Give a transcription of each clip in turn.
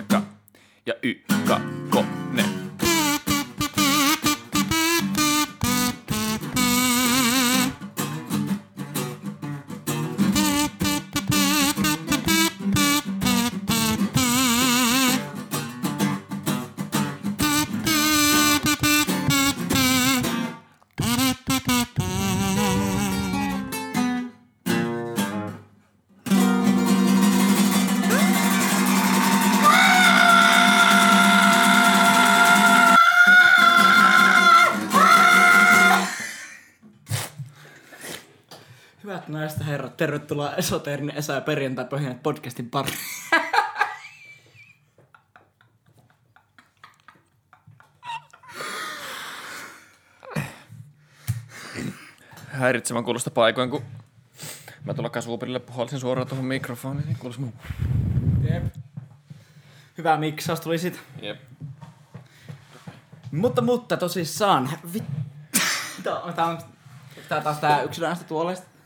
ja ka ja y, ka, ko, tervetuloa Esoteerinen Esa ja perjantai Pöhinät podcastin pariin. Häiritsevän kuulosta paikoin, kun mä tuolla kasvupelille puhalsin suoraan tuohon mikrofoniin, niin kuulosti mun... Jep. Hyvä miksaus tuli sit. Jep. Mutta, mutta tosissaan. Vit... Tää on, tää on tää taas tää yksilöistä tuolesta.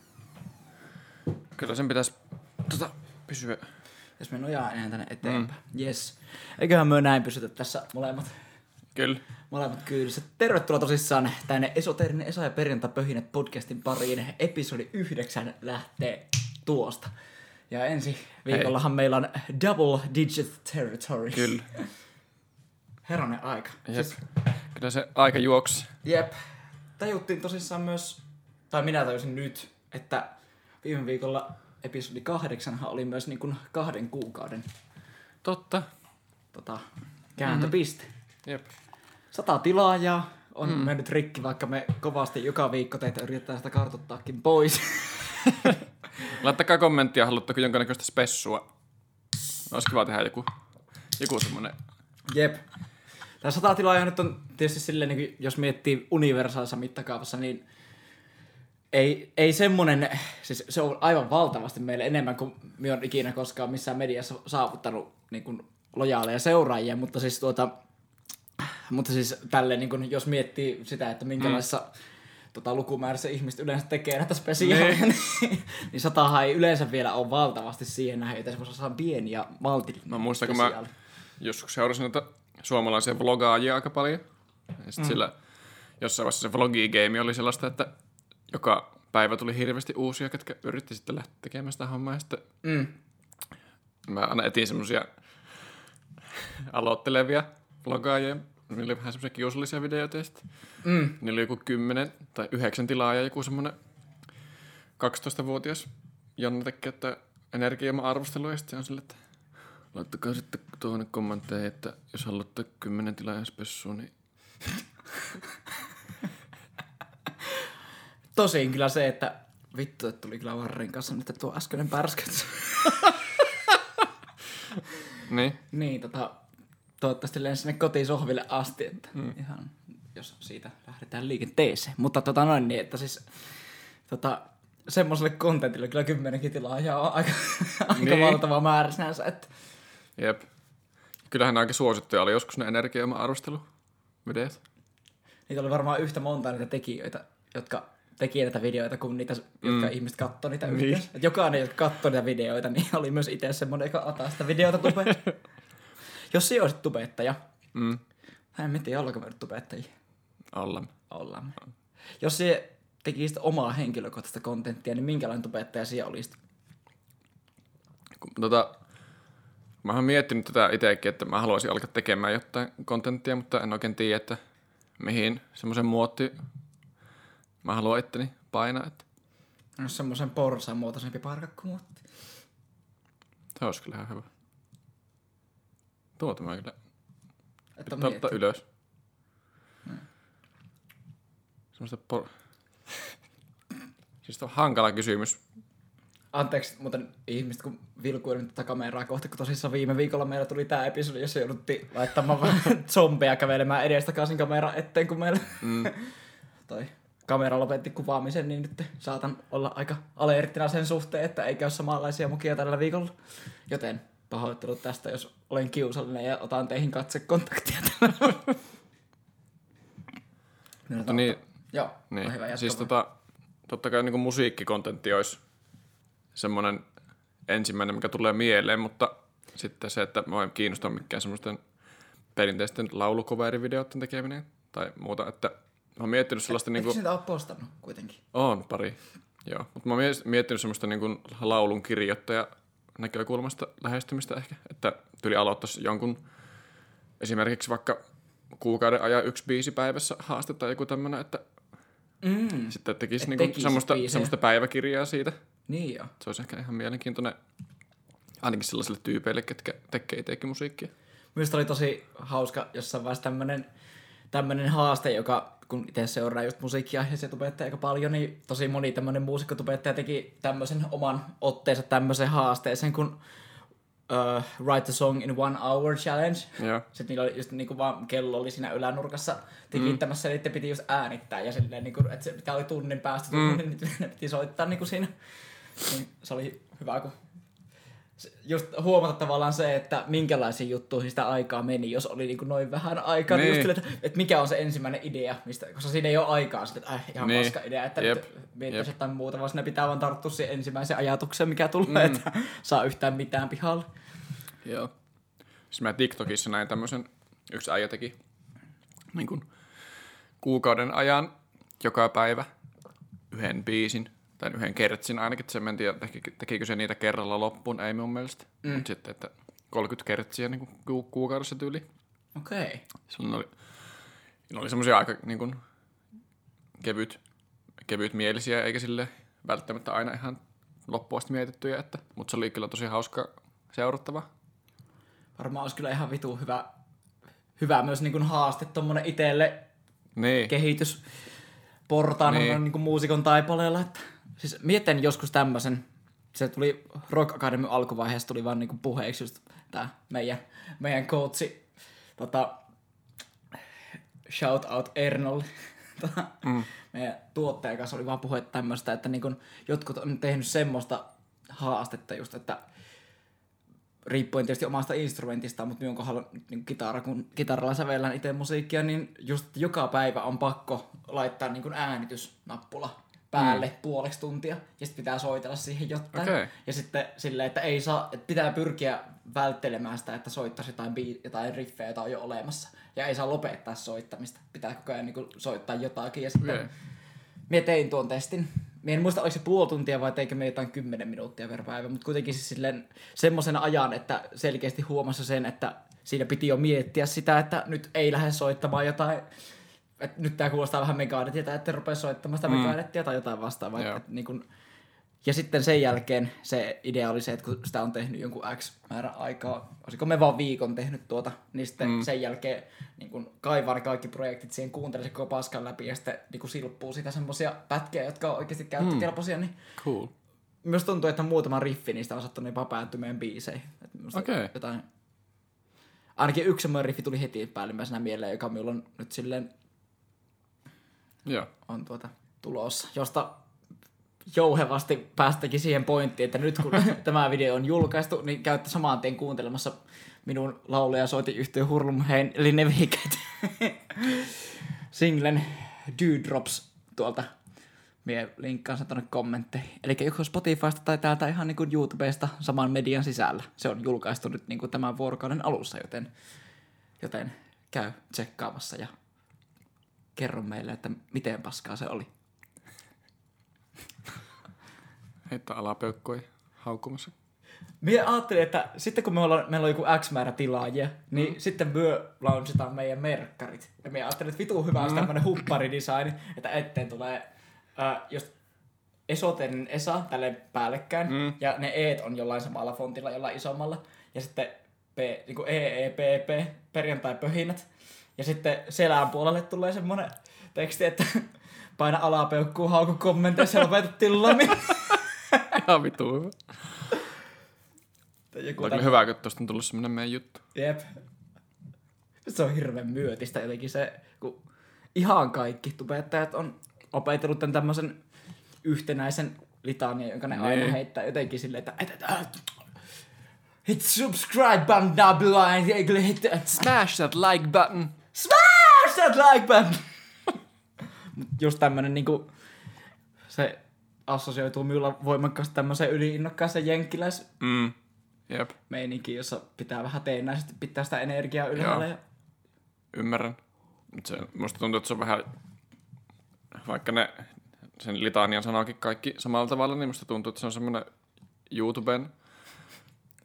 Kyllä sen pitäisi tota, pysyä. Jos me nojaa enää tänne eteenpäin. Mm. Yes. Eiköhän me näin pysytä tässä molemmat, Kyllä. molemmat kyydissä. Tervetuloa tosissaan tänne Esoteerinen Esa ja perjantai Pöhinät podcastin pariin. Episodi 9 lähtee tuosta. Ja ensi viikollahan meillä on Double Digit Territory. Kyllä. Herranen aika. Jep. Siis, Kyllä se aika juoksi. jep. Tajuttiin tosissaan myös, tai minä tajusin nyt, että viime viikolla episodi kahdeksanhan oli myös niin kuin kahden kuukauden Totta. tota, kääntöpiste. Mm-hmm. Jep. Sata tilaajaa on mm. mennyt rikki, vaikka me kovasti joka viikko teitä yritetään sitä kartoittaakin pois. Laittakaa kommenttia, haluatteko jonkinnäköistä spessua. Olisi kiva tehdä joku, joku semmonen. Jep. Tämä sata tilaajaa nyt on tietysti silleen, niin jos miettii universaalissa mittakaavassa, niin ei, ei semmonen, siis se on aivan valtavasti meille enemmän kuin me on ikinä koskaan missään mediassa saavuttanut niin kuin, lojaaleja seuraajia, mutta siis tuota, mutta siis tälleen, niin kuin, jos miettii sitä, että minkälaisessa mm. tota, lukumäärässä ihmiset yleensä tekee näitä spesiaaleja, niin, niin satahan ei yleensä vielä ole valtavasti siihen nähden, että se olla pieni ja maltillinen Mä muistan, kun mä joskus seurasin näitä suomalaisia vlogaajia aika paljon. Ja sit mm. sillä jossain vaiheessa se vlogi-game oli sellaista, että joka päivä tuli hirveästi uusia, ketkä yritti sitten lähteä tekemään sitä hommaa. Sitten Mm. mä aina etin semmosia aloittelevia vlogaajia. Niillä oli vähän semmoisia kiusallisia videoita Mm. niillä oli joku 10 tai 9 tilaa ja joku semmoinen 12-vuotias Janne tekee, että energiailman arvostelu ja sitten on sille, että laittakaa sitten tuonne kommentteihin, että jos haluatte 10 tilaa spessua, niin Tosin kyllä se, että vittu, että tuli kyllä Varrin kanssa nyt tuo äskeinen pärskätys. niin. niin, tota, toivottavasti lensi sinne kotisohville asti, että mm. ihan, jos siitä lähdetään liikenteeseen. Mutta tota noin niin, että siis tota, semmoiselle kontentille kyllä kymmenenkin tilaa ja on aika, aika Niin. valtava määrä sinänsä, että Jep. Kyllähän aika suosittuja oli joskus ne arvosteluvideot. niitä oli varmaan yhtä monta niitä tekijöitä, jotka teki näitä videoita, kuin niitä, jotka ihmiset katsoi niitä Niin. yhteensä. Et jokainen, joka katsoi niitä videoita, niin oli myös itse semmoinen, joka ataa sitä videota tubeen. Jos sinä olisit tubettaja, Mm. en tiedä, ollaanko me nyt tubettajia. Alla. Ollaan. Jos se tekisit omaa henkilökohtaista kontenttia, niin minkälainen tubettaja siellä olisit? Kun, tota, mä oon miettinyt tätä itsekin, että mä haluaisin alkaa tekemään jotain kontenttia, mutta en oikein tiedä, että mihin semmoisen muotti mä haluan itteni painaa. Että No semmoisen porsaan muotoisempi parkakkumuotti. se olisi kyllä ihan hyvä. Tuota mä kyllä Että pitää ottaa ylös. Semmoista por... siis on hankala kysymys. Anteeksi muuten ihmiset, kun vilkuilin tätä kameraa kohta, kun tosissaan viime viikolla meillä tuli tää episodi, jossa jouduttiin laittamaan vähän zombeja kävelemään edestakaisin kameran eteen, kun meillä Mm. toi kamera lopetti kuvaamisen, niin nyt saatan olla aika alerttina sen suhteen, että ei käy samanlaisia mukia tällä viikolla. Joten pahoittelut tästä, jos olen kiusallinen ja otan teihin katsekontaktia. Mutta niin, Joo, niin. hyvä jatkaa. siis tota, totta kai niin musiikkikontentti olisi semmoinen ensimmäinen, mikä tulee mieleen, mutta sitten se, että mä en kiinnosta mikään semmoisten perinteisten laulukoverivideoiden tekeminen tai muuta, että mä oon miettinyt sellaista Eikö niinku... niitä ole postannut kuitenkin? On pari, joo. Mutta mä oon miettinyt semmoista niinku laulun kirjoittaja näkökulmasta lähestymistä ehkä, että tyli aloittaisi jonkun esimerkiksi vaikka kuukauden ajan yksi biisi päivässä haaste tai joku tämmöinen, että Mm. sitten tekisi, Et niinku tekisi semmoista, biisejä. semmoista päiväkirjaa siitä. Niin joo. Se olisi ehkä ihan mielenkiintoinen ainakin sellaisille tyypeille, ketkä tekee itsekin musiikkia. Minusta oli tosi hauska jossain vaiheessa tämmönen, tämmönen haaste, joka kun itse seuraa just musiikkiaiheisia tubettajia aika paljon, niin tosi moni tämmöinen muusikkotubettaja teki tämmöisen oman otteensa tämmöiseen haasteeseen, kun uh, Write a Song in One Hour Challenge. Joo. Sitten niillä oli just niinku vaan kello oli siinä ylänurkassa tikittämässä, mm. ja niiden piti just äänittää, ja silleen niinku, että se pitää oli tunnin päästä tunnin, mm. niin ne piti soittaa niinku siinä. Niin se oli hyvä, kun just huomata tavallaan se, että minkälaisiin juttuihin sitä aikaa meni, jos oli niin kuin noin vähän aikaa. Niin. Niin. Just sille, että, että mikä on se ensimmäinen idea, mistä, koska siinä ei ole aikaa, sitten, että äh, ihan niin. Paska idea, että Jep. jotain muuta, vaan sinne pitää vaan tarttua siihen ensimmäiseen ajatukseen, mikä tulee, mm. että saa yhtään mitään pihalle. Joo. Siis mä TikTokissa näin tämmöisen, yksi äijä teki niin kuin kuukauden ajan joka päivä yhden biisin, tai yhden kertsin ainakin, että se en tiedä, teki- tekikö se niitä kerralla loppuun, ei mun mielestä. Mm. Mutta sitten, että 30 kertsiä niin ku- kuukaudessa tyyli. Okei. Okay. Silloin oli, ne oli semmoisia aika niin kuin, kevyt, kevyt mielisiä, eikä sille välttämättä aina ihan loppuun asti mietittyjä, että, mutta se oli kyllä tosi hauska seurattava. Varmaan olisi kyllä ihan vitu hyvä, hyvä myös niin kuin haaste tuommoinen itselle Niin. kehitysportaan. Niin. niin kuin muusikon taipaleella. Että, siis mietin joskus tämmöisen, se tuli Rock Academy alkuvaiheessa tuli vaan niinku puheeksi just tää meidän, meidän coachi, tota, shout out Ernolle, tota, mm. meidän tuottajan kanssa oli vaan puhe tämmöistä, että niin kun jotkut on tehnyt semmoista haastetta just, että riippuen tietysti omasta instrumentista, mutta minun kohdalla niin kitara, kun kitaralla sävellään itse musiikkia, niin just joka päivä on pakko laittaa niin kuin äänitysnappula päälle mm. puoleksi tuntia, ja sitten pitää soitella siihen jotain. Okei. Ja sitten silleen, että ei saa, että pitää pyrkiä välttelemään sitä, että soittaisi jotain, bii- jotain riffejä, joita on jo olemassa. Ja ei saa lopettaa soittamista. Pitää koko ajan niin kuin soittaa jotakin. Ja sitten Okei. Mie tein tuon testin. Mie en muista, oliko se puoli tuntia vai teikö me jotain 10 minuuttia per päivä, mutta kuitenkin siis silleen semmoisen ajan, että selkeästi huomasi sen, että siinä piti jo miettiä sitä, että nyt ei lähde soittamaan jotain, että nyt tää kuulostaa vähän megadetilta, että rupea soittamaan sitä mm. megadetia tai jotain vastaavaa. Joo. Että, niin kun, ja sitten sen jälkeen se idea oli se, että kun sitä on tehnyt jonkun X määrä aikaa, olisiko me vaan viikon tehnyt tuota, niin sitten mm. sen jälkeen niin kun kaivaa ne kaikki projektit siihen, kuuntelee se koko paskan läpi ja sitten niin kun silppuu sitä semmosia pätkiä, jotka on oikeasti käyttökelpoisia, niin Cool. myös tuntuu, että muutama riffi niistä on sattunut jopa päättyä meidän biiseihin. Että Okei. Jotain... Ainakin yksi semmoinen riffi tuli heti päällimmäisenä mieleen, joka minulla on nyt silleen Joo. on tuota tulossa, josta jouhevasti päästäkin siihen pointtiin, että nyt kun tämä video on julkaistu, niin käytte samaan tien kuuntelemassa minun lauluja soitin yhtiö Hurlumhein, eli Neviket singlen Dewdrops tuolta. Mie linkkaan sen tuonne kommentteihin. Eli joko Spotifysta tai täältä ihan niin kuin YouTubesta saman median sisällä. Se on julkaistu nyt niin kuin tämän vuorokauden alussa, joten, joten käy tsekkaamassa ja kerro meille, että miten paskaa se oli. Heittää alapeukkoja haukkumassa. Mie ajattelin, että sitten kun me ollaan, meillä on joku X määrä tilaajia, niin mm. sitten me launchitaan meidän merkkarit. Ja me ajattelin, että vitu hyvä olisi tämmönen hupparidesign, että eteen tulee äh, just esoterinen Esa tälle päällekkäin, mm. ja ne eet on jollain samalla fontilla, jollain isommalla, ja sitten P, niin kuin EEPP, perjantai-pöhinät, ja sitten selän puolelle tulee semmonen teksti, että paina alapeukkuu hauku kommenteissa ja lopeta tilami. Ihan vitu hyvä. Joku On kyllä hyvä, kun tuosta on tullut semmonen meidän juttu. Jep. Se on hirveän myötistä jotenkin se, kun ihan kaikki tubettajat on opetellut tämän tämmöisen yhtenäisen litanian, jonka ne aina Nee. heittää jotenkin silleen, että, että, että hit subscribe button below and hit Smash that like button. Smash that like button! Mut Just tämmönen niinku, se assosioituu minulla voimakkaasti tämmöiseen yliinnokkaaseen jenkkiläis Mm. Jep, meininki, jossa pitää vähän teennäisesti pitää sitä energiaa ylhäällä. Ja... ymmärrän. Mut Se, musta tuntuu, että se on vähän, vaikka ne sen litanian sanaakin kaikki samalla tavalla, niin musta tuntuu, että se on semmoinen YouTuben,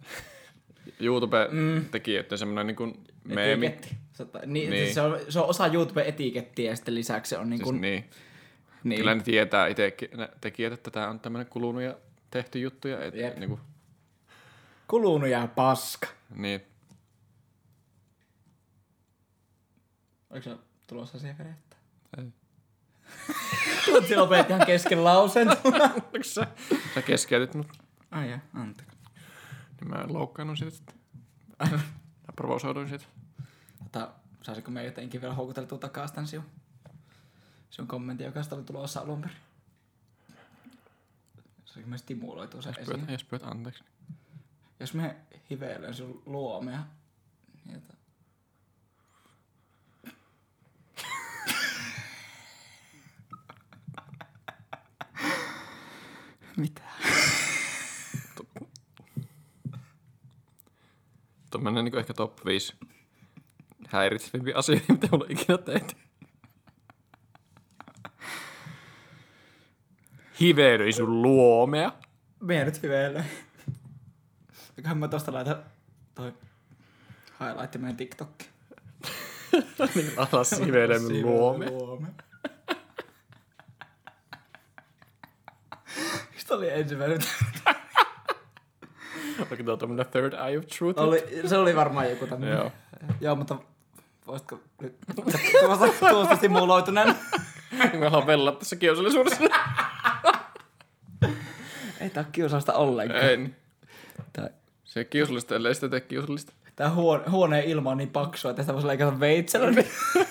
YouTube-tekijä, semmoinen niin kuin meemi. Etiketti. Se, niin, Niin. Se, on, se on osa YouTube-etikettiä ja sitten lisäksi se on niin Siis kuin... niin. niin. Kyllä ne tietää itsekin, ne tekijät, että tämä on tämmöinen kulunut ja tehty juttu. Ja et, Jep. niin, kuin, Kulunut ja paska. niin. Oliko se tulossa siihen vedettä? Ei. Tuotti lopetti ihan kesken lausen. Onko sä, sä keskeytit mut, Ai jaa, anteeksi. niin mä loukkaannut siitä sitten. Aivan. Mä provosoiduin siitä. Tota, saisinko me jotenkin vielä houkuteltua takaisin tän sinun, sinun kommentin, joka oli tulossa alun perin? Saisinko me stimuloitua sen Jos esiin? pyöt, jos pyöt anteeksi. Jos me hiveilen sun luomea, niin jota... Mitä? Tuommoinen niin ehkä top 5 häiritsevimpiä asioita, mitä mulla ikinä tehty. Hiveilyin sun luomea. Mie nyt hiveilen. Eiköhän mä tosta laita toi highlight meidän TikTokki. niin alas mun luomea. luomea. Mistä oli ensimmäinen? Onko tää tämmönen third eye of truth? oli, se oli varmaan joku tämmönen. Joo. Joo, mutta voisitko nyt tuosta, tuosta simuloituneen? Mä haluan vellaa tässä kiusallisuudessa. Ei tää oo kiusausta ollenkaan. Ei, niin. Tää, se kiusallista, ellei sitä tee kiusallista. tää huone, huoneen ilma on niin paksua, että sitä voisi leikata veitsellä. Niin.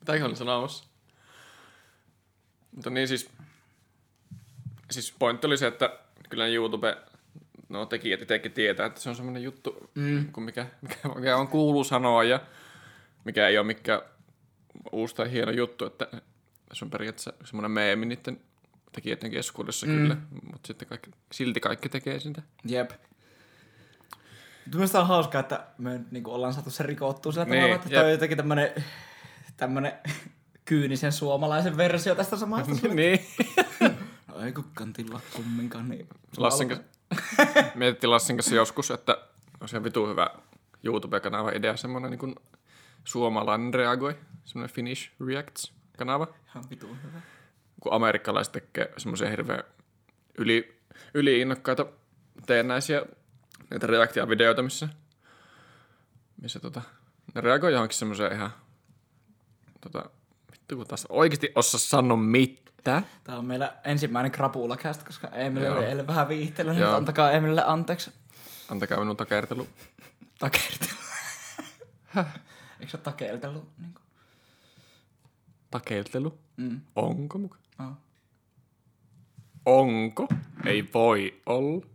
Mitäkin olin sanomassa? Mutta niin siis, siis pointti oli se, että kyllä YouTube, no tekijät itsekin tietää, että se on semmoinen juttu, mm. kuin mikä, mikä, mikä, on kuulu sanoa ja mikä ei ole mikään uusi tai hieno juttu, että se on periaatteessa semmoinen meemi niiden tekijöiden keskuudessa mm. kyllä, mutta sitten kaikki, silti kaikki tekee sitä. Jep. Mielestäni on hauskaa, että me nyt niinku ollaan saatu se rikottua sillä Niin, tavalla, että jep. toi on jotenkin tämmönen, tämmönen kyynisen suomalaisen versio tästä samasta. niin. no ei kumminkaan. Niin. Kanssa, mietittiin Lassin kanssa joskus, että on se vitu hyvä YouTube-kanava idea, semmoinen niin kuin suomalainen reagoi, semmoinen Finnish Reacts-kanava, Ihan vitun hyvä. kun amerikkalaiset tekee semmoisia hirveän yli, yli-innokkaita teennäisiä näitä reaktiovideoita, missä, missä tota, ne reagoi johonkin semmoiseen ihan, tota, vittu kun taas oikeasti osaa sanoa mitään. Tää on meillä ensimmäinen krapulakästä, koska Emil oli eilen vähän viihtelynyt, Joo. niin antakaa Emilille anteeksi. Antakaa minun takertelu. Takertelu. Eikö se ole takeltellut? Niin kuin? Takeltelu? Mm. Onko muka? Oh. Onko? Ei voi olla.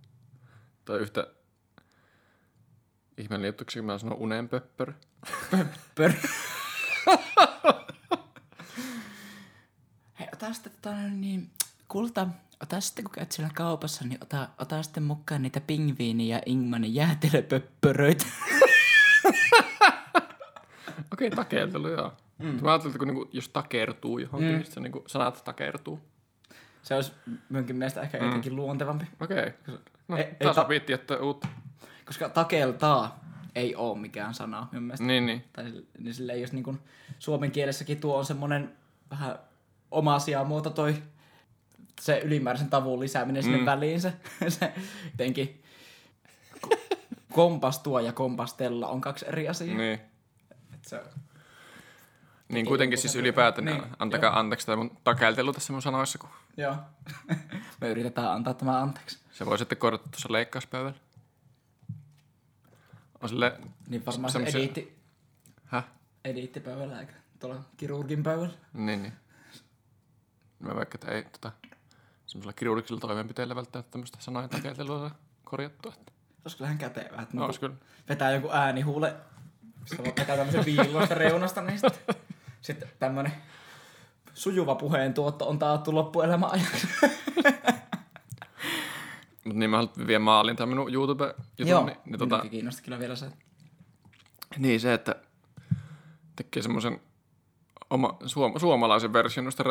Tai yhtä ihmeellinen juttu, kun mä sanon unenpöppör. Pör. Sitten tota, niin, kulta, ota sitten kun käyt siellä kaupassa, niin ota, ota sitten mukaan niitä pingviini ja Ingmanin jäätelöpöppöröitä. Okei, takertelu, joo. Mm. Mä ajattelin, että kun niinku, jos takertuu johonkin, mm. niin se niinku, sanat takertuu. Se olisi minunkin mielestä ehkä mm. jotenkin luontevampi. Okei. No, Ei- ei taas ta- sopii että uutta. Koska takeltaa ei ole mikään sana minun mielestä. Niin, niin. Tai sille- niin silleen, jos niin kuin suomen kielessäkin tuo on semmoinen vähän oma muoto toi se ylimääräisen tavun lisääminen sinne Mm. väliin. Se, se jotenkin ko- kompastua ja kompastella on kaksi eri asiaa. niin. Et se, Niin kuitenkin siis ylipäätään, Niin, antakaa anteeksi tämä mun takeltelu tässä mun sanoissa, kun joo. Me yritetään antaa tämä anteeksi. se voi sitten korjata tuossa leikkauspäivällä. On sille, Niin varmaan se semmosia- ediitti, häh? ediittipäivällä eikä tuolla kirurgin päivällä. Niin, niin. Mä vaikka, että ei tota, semmoisella kirurgisella toimenpiteellä välttämättä tämmöistä sanojen takeltelua korjattua. Että Olisi kyllähän kätevää, että no, no, olisi kyllä. vetää jonkun äänihuule, sitten voi vetää tämmöisen viiloista reunasta, niin sitten, sitten tämmöinen sujuva puheen tuotto on taattu loppuelämän ajaksi. Mutta niin mä haluan vielä maalin tämän minun YouTube-jutun. Joo, niin, niin, tota, kiinnosti kyllä vielä se. niin se, että tekee semmoisen oma, suom, suomalaisen version noista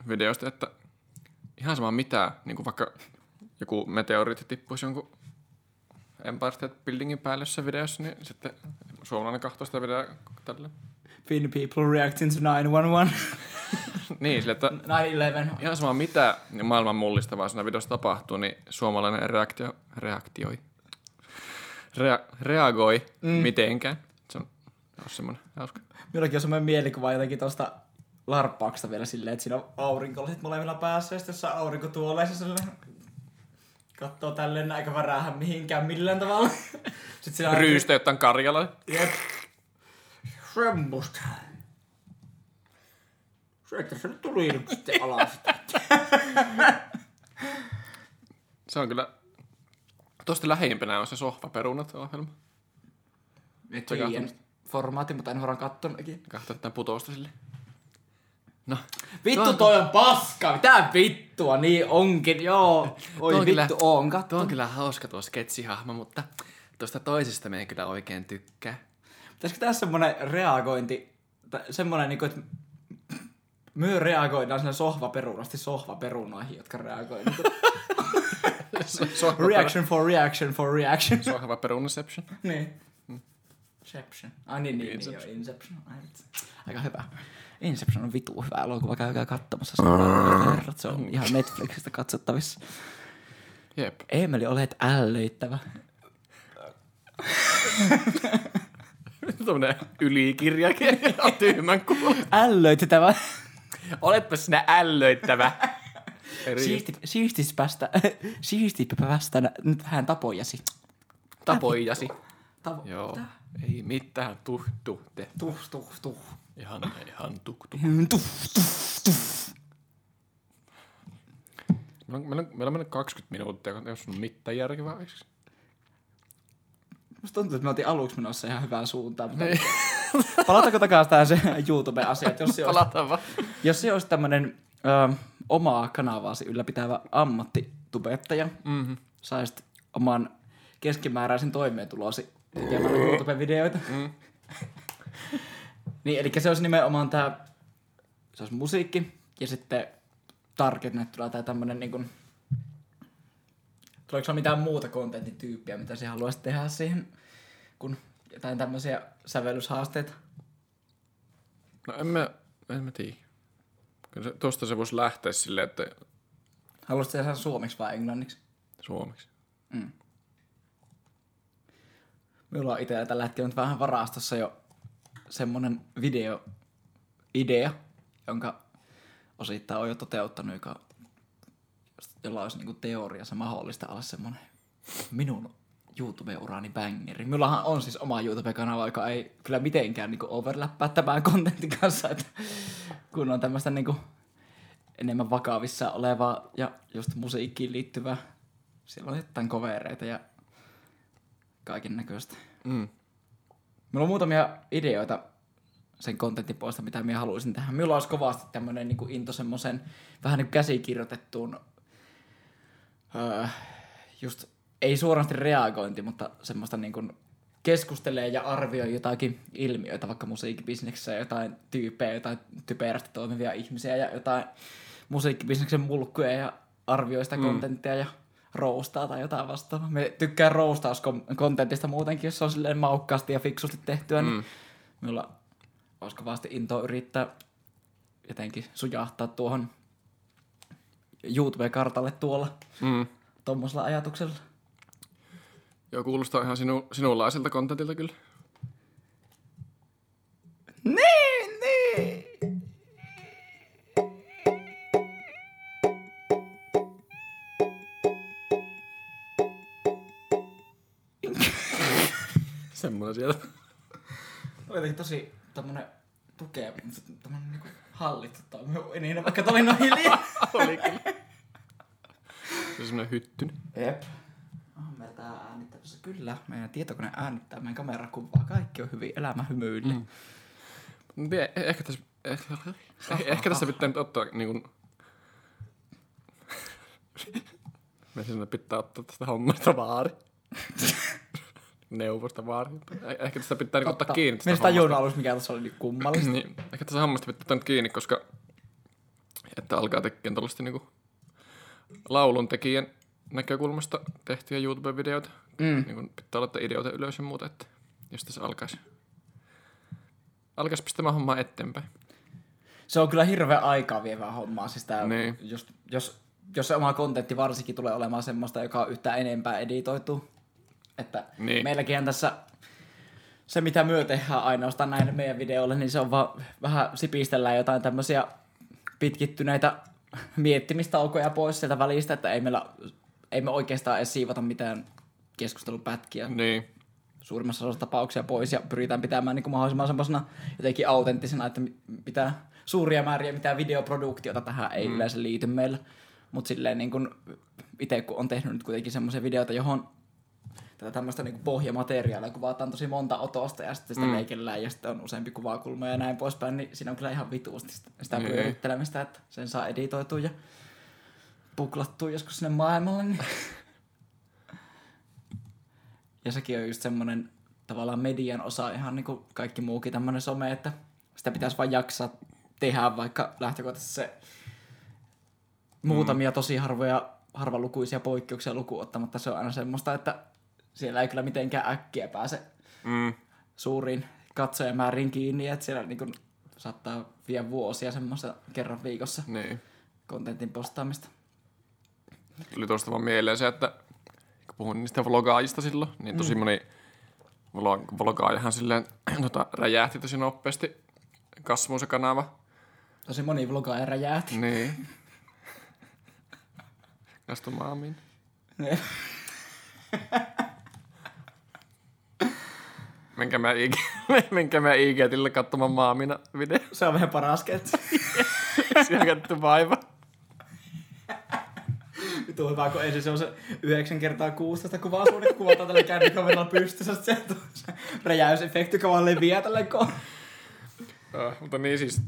reaktiovideoista, että ihan sama mitä, niin kuin vaikka joku meteoriitti tippuisi jonkun Empire State Buildingin päälle jossain videossa, niin sitten suomalainen kahtoo sitä videoa tällä. Fin people reacting to 911. niin, sille, että 9-11. ihan sama mitä niin maailman mullistavaa siinä videossa tapahtuu, niin suomalainen reaktio, reaktioi, rea, reagoi mm. mitenkään. Se on, se on semmoinen hauska. Minullakin on semmoinen mielikuva jotenkin tosta larppauksesta vielä silleen, että siinä on aurinkolasit molemmilla päässä ja sitten jossain aurinkotuoleissa silleen kattoo tälleen aika värähän mihinkään millään tavalla. Sitten siinä on... Ryystä jotain Karjala. Jep. Semmosta. Se, että se nyt tuli nyt sitten alas. Se on kyllä... Tuosta lähimpänä on se sohvaperunat ohjelma. Et Se tiedän katsomista. formaatti, mutta en varmaan kattonutkin. Kahtaa tätä putousta sille. No. Vittu on- toi on paska, mitä vittua, niin onkin, joo. Oi on vittu, kyllä- oon Tuo on kyllä hauska tuo sketsihahmo, mutta tuosta toisesta me ei kyllä oikein tykkää. Pitäisikö tässä semmonen reagointi, semmonen niinku, että myö reagoidaan sinne sohvaperunasti sohvaperunoihin, jotka reagoi. Niinku, reaction for reaction for reaction. Sohva perunaception. niin. Inception. Ai niin, niin, niin joo, Inception. Aika hyvä. Inception on vitu hyvä elokuva, käykää katsomassa. Herrat, se on ihan Netflixistä katsottavissa. Jep. Emeli, olet ällöittävä. Tuommoinen ylikirjakin ja tyhmän kuva. Ällöittävä. Oletpa sinä ällöittävä. Siisti, siistipästä, siistipästä nyt hän tapojasi. Tapoijasi. Tavo, Joo. Ei mitään tuh, tuh, te. Tuh, tuh, tuh. Ihan, ihan tuk, tuk. Tuh, tuh, tuh. Meillä on, meillä on, mennyt 20 minuuttia, jos on mitään järkevää. Musta tuntuu, että me oltiin aluksi menossa ihan hyvään suuntaan. Mutta... Palataanko takaisin tähän se YouTube-asia, että jos se olisi, Palataan vaan. jos se olisi tämmöinen ö, omaa kanavaasi ylläpitävä ammattitubettaja, Mm-hmm. saisit oman keskimääräisen toimeentulosi tekemällä YouTube-videoita. Mm. Niin, eli se olisi nimenomaan tämä, se olisi musiikki ja sitten targetnettuna tai tämmönen niin kuin, tuleeko sulla mitään muuta kontentin tyyppiä, mitä sä haluaisit tehdä siihen, kun jotain tämmöisiä sävellyshaasteita? No en mä, en mä tiedä. Kyllä se, tosta se voisi lähteä silleen, että Haluaisitko tehdä suomeksi vai englanniksi? suomeksi. Minulla on itse tällä hetkellä nyt vähän varastossa jo semmonen videoidea, jonka osittain on jo toteuttanut, joka, jolla olisi niinku teoriassa mahdollista olla semmonen minun YouTube-uraani bangeri. Minullahan on siis oma YouTube-kanava, joka ei kyllä mitenkään niinku overlappaa tämän kontentin kanssa, että kun on tämmöistä niinku enemmän vakavissa olevaa ja just musiikkiin liittyvää. Siellä on jotain kovereita ja kaiken näköistä. Mm. Meillä on muutamia ideoita sen kontentin puolesta, mitä minä haluaisin tehdä. Minulla olisi kovasti tämmöinen niin into semmoisen vähän niin kuin käsikirjoitettuun, öö, just ei suorasti reagointi, mutta semmoista niin kuin keskustelee ja arvioi jotakin ilmiöitä, vaikka musiikkibisneksessä, jotain tyyppejä, jotain typerästi toimivia ihmisiä ja jotain musiikkibisneksen mulkkuja ja arvioi sitä Mm. kontenttia ja roustaa tai jotain vastaavaa. Me tykkään roustauskontentista muutenkin, jos se on silleen maukkaasti ja fiksusti tehtyä, niin Mm. minulla olisi kovasti intoa yrittää jotenkin sujahtaa tuohon YouTube-kartalle tuolla Mm. tuommoisella ajatuksella. Joo, kuulostaa ihan sinu, sinunlaiselta kontentilta kyllä. Niin, niin. Semmoinen siellä. Oli jotenkin tosi tämmönen tukeva, mutta tämmönen niinku hallittu toimii niin, vaikka tuli noin hiljaa. Oli kyllä. Se on semmoinen hyttynen. Jep. On meillä tää äänittämässä. Kyllä, meidän tietokone äänittää meidän kamerakuvaa. Kaikki on hyvin, elämä hymyilee. Mm. Eh- Ehkä tässä, ehkä, ehkä tässä pitää nyt ottaa niin kuin, Me sinne pitää ottaa tästä hommasta vaari. Neuvosta vaari. Eh- Ehkä tästä pitää niinku ottaa kiinni tästä Mistä tajunnut alussa, mikä tässä oli niin kummallista. niin, ehkä tässä hommasta pitää ottaa nyt kiinni, koska että alkaa tekemään tuollaista niinku laulun tekijän näkökulmasta tehtyjä YouTube-videoita. Mm. Niin kun pitää laittaa ideoita ylös ja muuta, että jos tässä alkaisi, alkaisi pistämään hommaa eteenpäin. Se on kyllä hirveän aikaa vievää hommaa. Siis tää, Niin. just, jos, jos se oma kontentti varsinkin tulee olemaan semmoista, joka on yhtään enempää editoitu. Että Niin. meilläkin tässä se, mitä myö tehdään ainoastaan näille meidän videoille, niin se on vaan vähän sipistellään jotain tämmöisiä pitkittyneitä miettimistaukoja pois sieltä välistä, että ei, meillä, ei me oikeastaan edes siivota mitään keskustelupätkiä Niin, suurimmassa osassa tapauksia pois ja pyritään pitämään niin kuin mahdollisimman semmoisena jotenkin autenttisena, että pitää suuria määriä mitään videoproduktiota tähän ei mm. yleensä liity meillä. Mutta silleen niin kuin itse kun on tehnyt nyt kuitenkin semmoisia videoita, johon tätä tämmöistä niin pohjamateriaalia kuvataan tosi monta otosta ja sitten sitä mm. leikellään ja sitten on useampi kuvakulma ja näin poispäin, niin siinä on kyllä ihan vituusti sitä, sitä Niin. pyörittelemistä, että sen saa editoitua ja puklattua joskus sinne maailmalle. Niin. Ja sekin on just semmoinen tavallaan median osa, ihan niin kuin kaikki muukin tämmöinen some, että sitä pitäisi vain jaksaa tehdä, vaikka lähtökohtaisesti se muutamia tosi harvoja, harvalukuisia poikkeuksia lukuun ottamatta se on aina semmoista, että siellä ei kyllä mitenkään äkkiä pääse mm, suuriin katsojamääriin kiinni, että siellä niin kuin saattaa vie vuosia semmoista kerran viikossa niin. kontentin postaamista. Tuli tuosta vaan mieleen se, että kun puhuin niistä vlogaajista silloin, niin tosi moni vlog- vlogaajahan silleen tota, räjähti tosi nopeasti kasvuun se kanava. Tosi moni vlogaaja räjähti. Niin. Kastu maamiin. Minkä mä IG, minkä mä IG-tille katsomaan maamina video. Se on vähän paras ketsi. Siellä käytetty vaiva. Vitu hyvä, kun ensin se on se 9 kertaa 16 kuvaa suuri, kun kuvataan tällä kännikameralla pystyssä, tulee se räjäysefekti, joka vaan leviää tälle ko. Uh, mutta niin siis,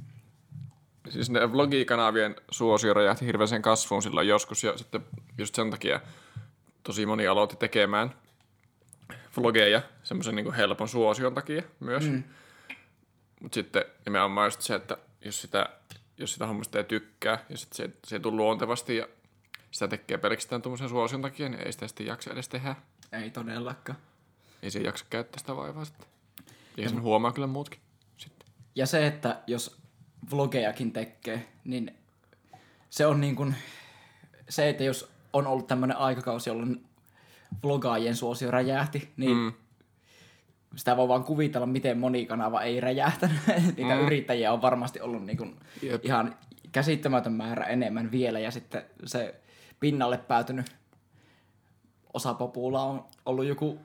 siis ne vlogikanavien suosio räjähti hirveäseen kasvuun silloin joskus ja sitten just sen takia tosi moni aloitti tekemään vlogeja semmoisen niin helpon suosion takia myös. Mm. Mutta sitten nimenomaan just se, että jos sitä, jos sitä hommasta ei tykkää ja sitten se, se ei tule luontevasti ja sitä tekee pelkästään tuommoisen suosion takia, niin ei sitä sitten jaksa edes tehdä. Ei todellakaan. Ei se jaksa käyttää sitä vaivaa sitten. Ja sen huomaa kyllä muutkin sitten. Ja se, että jos vlogejakin tekee, niin se on niin kuin, se, että jos on ollut tämmöinen aikakausi, jolloin vlogaajien suosio räjähti, niin mm. sitä voi vaan kuvitella, miten moni kanava ei räjähtänyt. Niitä mm. yrittäjiä on varmasti ollut niin kuin Jep. ihan käsittämätön määrä enemmän vielä, ja sitten se pinnalle päätynyt osa popula on ollut joku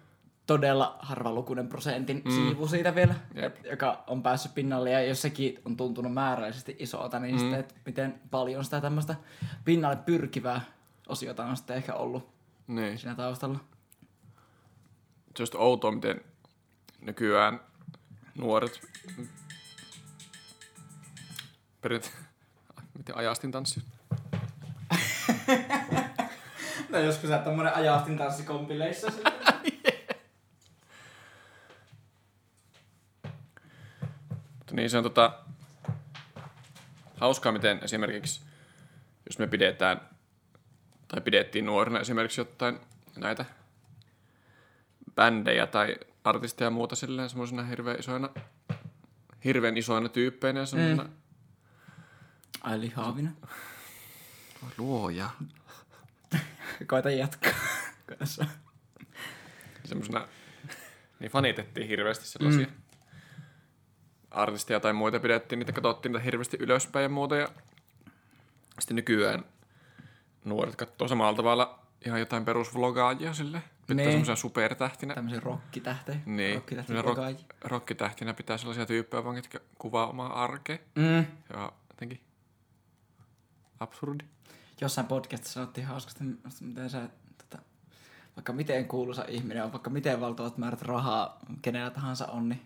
todella harvalukuinen prosentin mm. siivu siitä vielä, Jep. joka on päässyt pinnalle, ja jos sekin on tuntunut määräisesti isolta, niin mm. sitten, että miten paljon sitä tämmöistä pinnalle pyrkivää osiota on sitten ehkä ollut Niin. siinä taustalla. Se on just outoa, miten nykyään nuoret perint... Miten ajastin tanssi? No joskus sä tommonen ajastin tanssikompileissa Mutta niin se on tota, hauskaa, miten esimerkiksi, jos me pidetään, tai pidettiin nuorena esimerkiksi jotain näitä bändejä tai artisteja ja muuta silleen semmoisena hirveän isoina, hirveän isoina tyyppeinä ja semmoisena, mm. Ai lihavina. luoja, Koita jatkaa. Semmoisena, niin fanitettiin hirveästi sellaisia mm. artisteja tai muita pidettiin, niitä katsottiin niitä hirveästi ylöspäin ja muuta ja sitten nykyään nuoret katsoo samalla tavalla ihan jotain perusvlogaajia sille. Pitää Niin. semmoisia supertähtinä. Tämmöisiä rokkitähtejä. Niin, vlogaajia. rock, rokkitähtinä pitää sellaisia tyyppejä vaan, jotka kuvaa omaa arkea. Mm. Ja jotenkin absurdi. Jossain podcastissa sanottiin hauskasti, miten sä, tota, vaikka miten kuuluisa ihminen on, vaikka miten valtavat määrät rahaa kenellä tahansa on, niin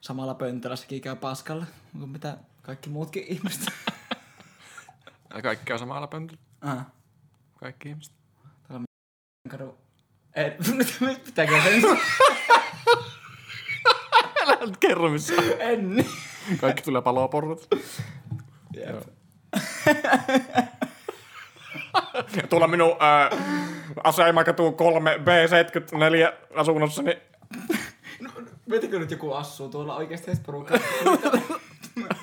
samalla pöntöllä sekin käy paskalla, kuin mitä kaikki muutkin ihmiset. Ja kaikki on samalla pöntöllä. ah. Kaikki ihmiset. kadu... En, nyt pitääkö sen? Älä nyt kerro missä. en. Kaikki tulee paloporrat. Jep. Tuolla minun ää, asemakatu 3B74 asunnossani. Mietitkö nyt joku asuu tuolla oikeasti edes porukkaa?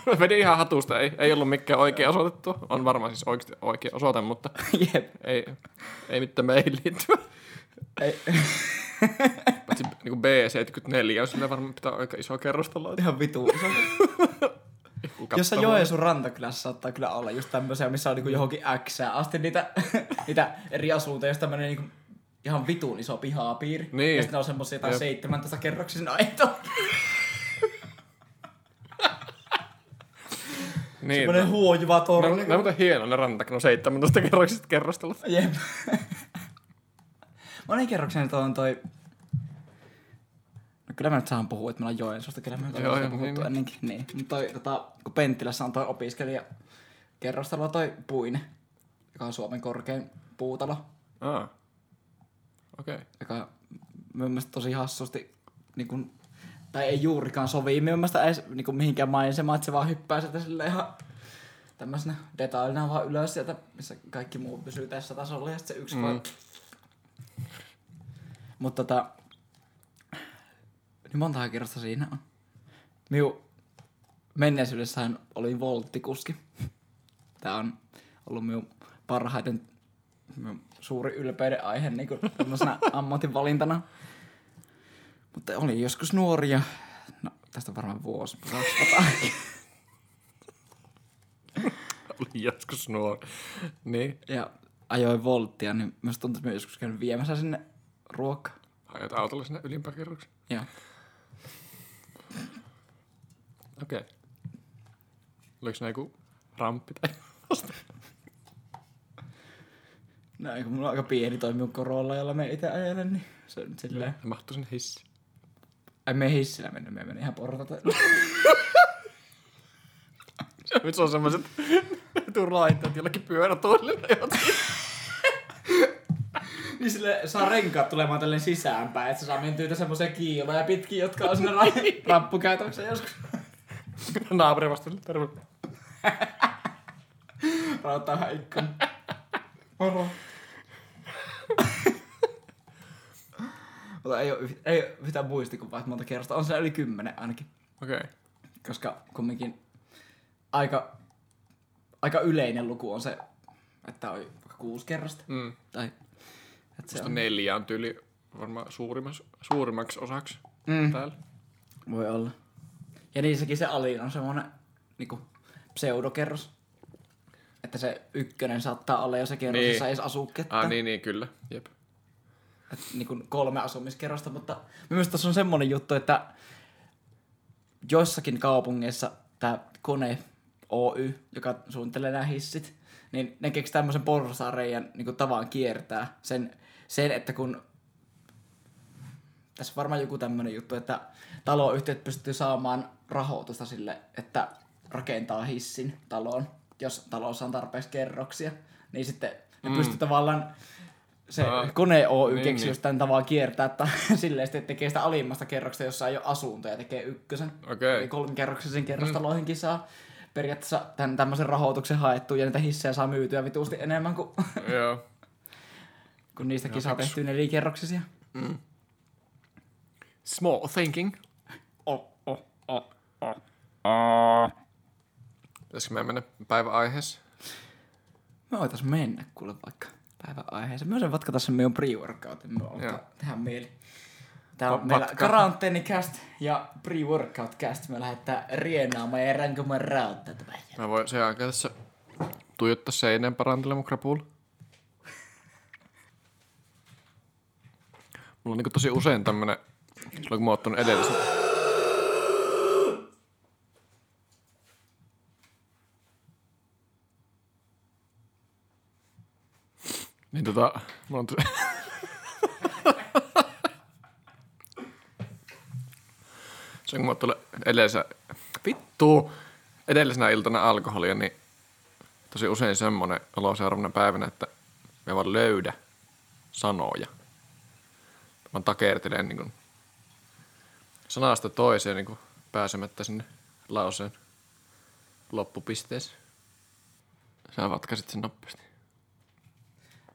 Vedin ihan hatusta, ei, ei ollut mikään oikea osoitettu. On varmaan siis oikeasti oikea osoite, mutta Jep. ei, ei mitään meihin liittyvä. Ei. Paitsi niin B74 on sille varmaan pitää aika iso kerrostalo. Ihan vitu iso. Jossain Joensuun rantakylässä saattaa kyllä olla just tämmöisiä, missä on niinku johonkin X asti niitä, niitä eri asuntoja, jos tämmönen niinku ihan vitun iso pihapiiri. Niin. Ja sitten on semmosia jotain Jep. 17 kerroksisen aito. Niin, Semmonen huojuva ne, torni. on, ne on muuten hieno ne rantakin, no 17 kerroksista kerrostelut. Jep. Monen kerroksen toi on toi... No kyllä mä nyt saan puhua, että meillä on Joensuusta, kyllä me Joo, ollaan joo, puhuttu niin, niin. ennenkin. Niin. Mutta toi, tota, kun Penttilässä on toi opiskelija kerrostalo toi Puine, joka on Suomen korkein puutalo, Ah. Okei. Okay. joka mun mielestä tosi hassusti, niin kun, tai ei juurikaan sovi mun mielestä edes niin kun mihinkään maisemaan, että se vaan hyppää sieltä silleen ihan tämmöisenä detailina vaan ylös sieltä, missä kaikki muu pysyy tässä tasolla ja sitten se yksi mm. voi... Mutta tota, niin monta kerrosta siinä on. Miu menneisyydessähän oli volttikuski. Tää on ollut minun parhaiten minun suuri ylpeyden aihe niin kuin ammatinvalintana. Mutta oli joskus nuoria, no tästä on varmaan vuosi. Oli joskus nuo. Niin. Ja ajoin volttia, niin myös tuntuu, että mä joskus käynyt viemässä sinne ruokaa. Ajat autolla sinne ylimpään kerrokseen. Joo. Okei. Okay. Oliko ne joku ramppi tai No kun mulla on aika pieni toi minun Corolla, jolla me itse ajelen, niin se on nyt silleen. Mahtuu sinne hissi. Ei me hissillä mennyt, me meni ihan portata. Se on semmoiset tuu laitteet jollakin pyörätuolilla. niin sille saa renkaat tulemaan tälleen sisäänpäin, että se saa mentyä semmoisia kiiloja pitkin, jotka on sinne ra- joskus. Naapuri vasta terve. Rauttaa ihan ikkuna. Moro. Mutta ei ole, ei ole yhtään muistikuvaa, että monta kerrosta. On se yli kymmenen ainakin. Okei. Okay. Koska kumminkin aika, aika yleinen luku on se, että on vaikka kuusi kerrosta. Mm. Tai, että se on, neljä on tyyli varmaan suurimmaksi, suurimmaksi osaksi Mm. täällä. voi olla. Ja niissäkin se alin on semmoinen niinku, pseudokerros. Että se ykkönen saattaa olla jo se kerros, Niin. jossa ei edes asu ketään. Ah, niin, niin, kyllä. Jep. Niin kuin kolme asumiskerrosta, mutta mielestäni tässä on semmoinen juttu, että joissakin kaupungeissa tämä kone Oy, joka suunnittelee nämä hissit, niin ne keksi tämmöisen porsareijan niin tavan kiertää sen, sen, että kun tässä on varmaan joku tämmöinen juttu, että taloyhtiöt pystyy saamaan rahoitusta sille, että rakentaa hissin taloon, jos talossa on tarpeeksi kerroksia, niin sitten ne mm. pystyy tavallaan se Aa, kone Oy niin, keksi niin. just tämän tavan kiertää, että silleen sitten tekee sitä alimmasta kerroksesta, jossa ei ole asuntoja, ja tekee ykkösen. Okei. Eli kolmikerroksisen kerrostaloihinkin saa periaatteessa tämän tämmöisen rahoituksen haettu, ja niitä hissejä saa myytyä vituusti enemmän kuin, Joo. kun niistäkin saa tehtyä nelikerroksisia. Small thinking. Oh, oh, oh, oh. Pitäisikö meidän mennä päivän aiheessa? Me voitais mennä kuule vaikka päivän aiheeseen. Mä voisin vatkata sen meidän pre-workoutin. Me Joo. alkaa tehdä mieli. Täällä on meillä karanteenikäst ja pre-workout cast. Me lähdetään rienaamaan ja ränkömään rautta. Mä voin sen aikaa tässä tuijottaa seinään parantele mun krapulla. Mulla on niinku tosi usein tämmönen, silloin kun mä oon ottanut edellisen. Niin tota, mulla on tosi... Se kun mä oon tullut edellisä... Vittu! Edellisenä iltana alkoholia, niin tosi usein semmonen olo seuraavana päivänä, että me vaan löydä sanoja. vaan takertelee niin kuin sanasta toiseen niin kuin pääsemättä sinne lauseen loppupisteeseen. Sä vatkasit sen nopeasti.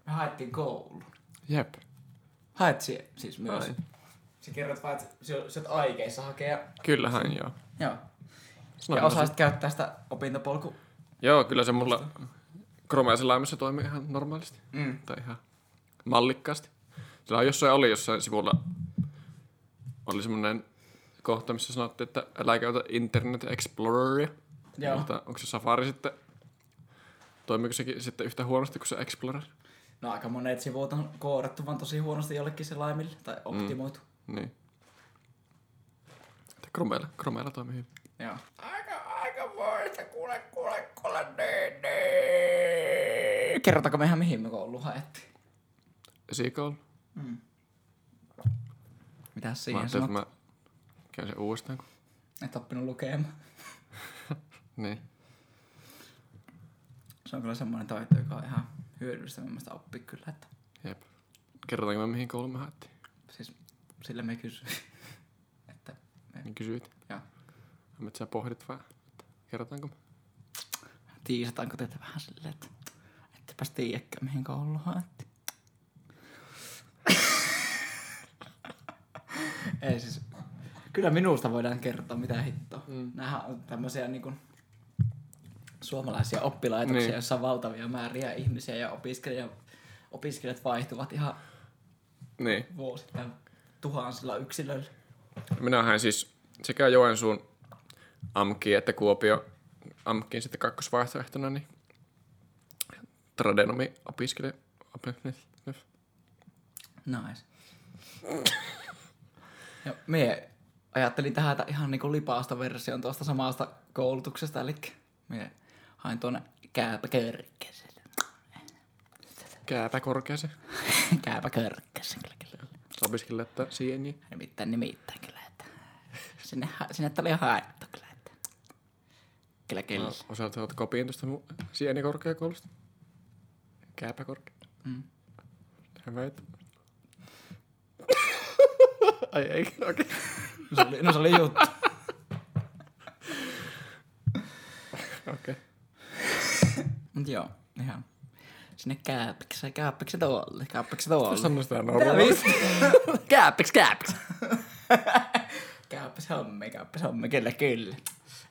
Me haettiin koulu. Jep. Haet sie, siis myös. Hain. Sä kerrot vaan, että sä sä oot aikeissa hakea. Kyllähän joo. Joo. Sanoin Ja mä osaisit käyttää sitä opintopolku. Joo, kyllä se mulla Chromeasen laimessa toimii ihan normaalisti. Mm. Tai ihan mallikkaasti. Sillä on jossain oli jossain sivulla oli semmoinen kohta, missä sanottiin, että älä käytä Internet Exploreria. Joo. Mutta onko se Safari sitten, toimiiko sekin sitten yhtä huonosti kuin se Explorer? No aika monet sivut on koodattu vaan tosi huonosti jollekin se laimille. Tai optimoitu. Niin. Että Chromeella, Chromeella toimii hyvin. Joo. Aika, aika voista, kuule, kuule, kuule, niin, niin. Kerrotaanko me ihan mihin me koulu haettiin? Esikoulu. Mitäs Mä siihen ajattelin, sanot? että mä käyn sen uudestaan. Kun... Et oppinut lukemaan. Niin. Se on kyllä semmoinen taito, joka on ihan hyödyllistä mun mielestä oppia kyllä. Että Jep. Kerrotaanko me mihin kouluun me haettiin? siis sillä me kysyin. että me, Niin kysyit. joo. Mä sä pohdit vähän. että Kerrotaanko me? Tiisataanko teitä vähän silleen, että ettepäs tiedäkään mihin kouluun haettiin. Ei siis, kyllä minusta voidaan kertoa mitä hittoa. Mm. Nämähän on tämmöisiä niin kuin, suomalaisia oppilaitoksia, Niin. joissa on valtavia määriä ihmisiä ja opiskelijat, opiskelijat vaihtuvat ihan Niin. vuosittain tuhansilla yksilöillä. Minä hain siis sekä Joensuun AMKiin että Kuopio AMKiin sitten kakkosvaihtoehtona, niin tradenomi opiskelija. Nice. ja me ajattelin tehdä ihan niinku lipaasta version tuosta samasta koulutuksesta, eli me hain tuonne kääpäkörkkäselle. Kääpä korkease. kääpäkörkkäselle kyllä. Opiskelija, että sieni. Nimittäin nimittäin kyllä, että sinne, ha- sinne tuli haettu kyllä, että kyllä kyllä. No, osaat oot kopiin tuosta mun sieni korkeakoulusta. Kääpä korkea. Mm. Hyvä, että... Ai ei, okei. Okay. No se oli, no se oli juttu. Okay. Mut joo, ihan sinne kääpikseen, kääpiksen tuolle, kääpiksen tuolle. Sano sitä normaalisti. Kääpiks, kääpiks. Kääppäs hommi, kääppäs hommi, kyllä, kyllä.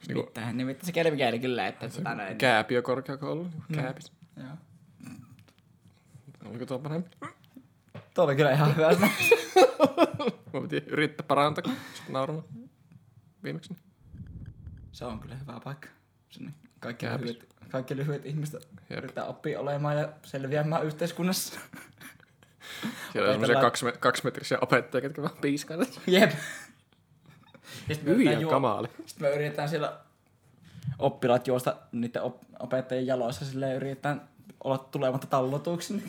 Nimittäin, nimittäin se kieli mikäli kyllä, että tota näin. Kääpiö korkeakoulu. Kääpis. Joo. Oliko tuo parempi? Tuo oli kyllä ihan hyvä. Mä piti yrittää parantaa, kun nauramaan. Viimeksi. se on kyllä hyvä paikka. Sinne kaikki Kääpis. lyhyet, kaikki lyhyet ihmiset Jep. yrittää oppia olemaan ja selviämään yhteiskunnassa. Siellä on semmoisia Opetellaan- kaksi, kaksimetrisiä opettajia, ketkä vaan piiskailevat. Jep. Hyi juo- kamaali. Sitten me yritetään siellä oppilaat juosta niiden op- opettajien jaloissa silleen yritetään olla tulematta tallotuiksi.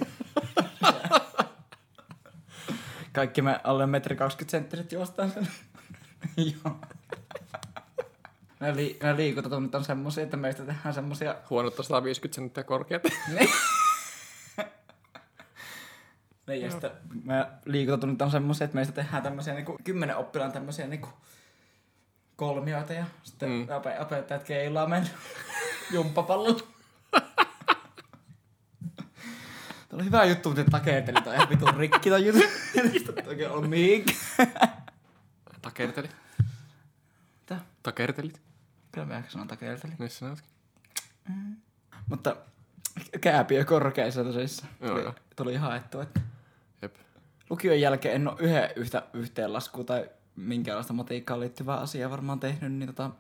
Kaikki me alle metri 20 senttiset juostaan sen. Joo. Nämä, li- nämä liikuntatunnit on semmosia, että meistä tehdään semmosia... Huonot on 150 senttiä korkeat. Niin, ja sitten me liikuntatunnit on semmosia, että meistä tehdään tämmösiä niinku, kymmenen oppilaan tämmösiä niinku kolmioita ja sitten Mm. ope- opettajat keilaa meidän jumppapallolla. Tuo oli hyvä juttu, mutta takerteli toi ihan vitun rikki toi juttu. Ei oikein ollut mihinkään. Takerteli. Mitä? Takertelit. Kyllä mä ehkä sanon takerteli. Niissä sanotkin. Mutta kääpiö korkeissa tosissaan. Joo, Tuli- joo. Tuli haettu, että Jep. lukion jälkeen en ole yhden yhtä yhteenlaskua tai minkäänlaista matiikkaan liittyvää asiaa varmaan tehnyt, niin tota,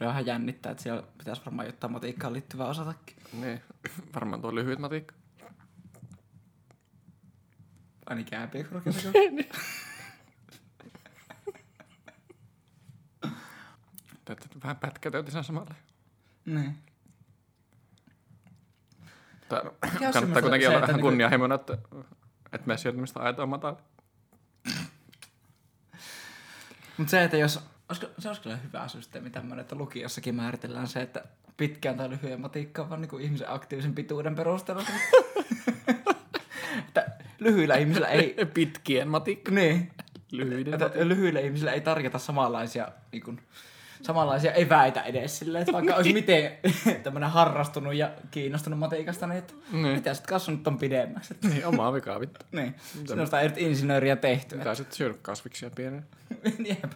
vähän jännittää, että siellä pitäisi varmaan jotain matiikkaan liittyvää osatakin. Niin. Varmaan tuo lyhyt matikka. Aini kääpiö korkeassa. Teette vähän pätkätöitä sen samalle. niin. Tää, on kannattaa kuitenkin olla vähän niinku- kunnianhimoinen, että, että me mistä aito on matala. Mutta se, että jos, olisiko, se olisi kyllä hyvä systeemi tämmöinen, että lukiossakin määritellään se, että pitkään tai lyhyen matikka on vaan niin ihmisen aktiivisen pituuden perusteella. että lyhyillä ihmisillä ei... Pitkien matikka. niin. Lyhyiden Että lyhyillä ihmisillä ei tarjota samanlaisia, niin kuin, samanlaisia eväitä edes silleen, että vaikka olisi miten tämmöinen harrastunut ja kiinnostunut matiikasta, niin että Niin. mitä sit kasvanut on pidemmäksi. Että, Niin, omaa vikaa vittu. niin, sinusta ei nyt insinööriä tehty. Mitä sit syönyt kasviksia pienen? Jep.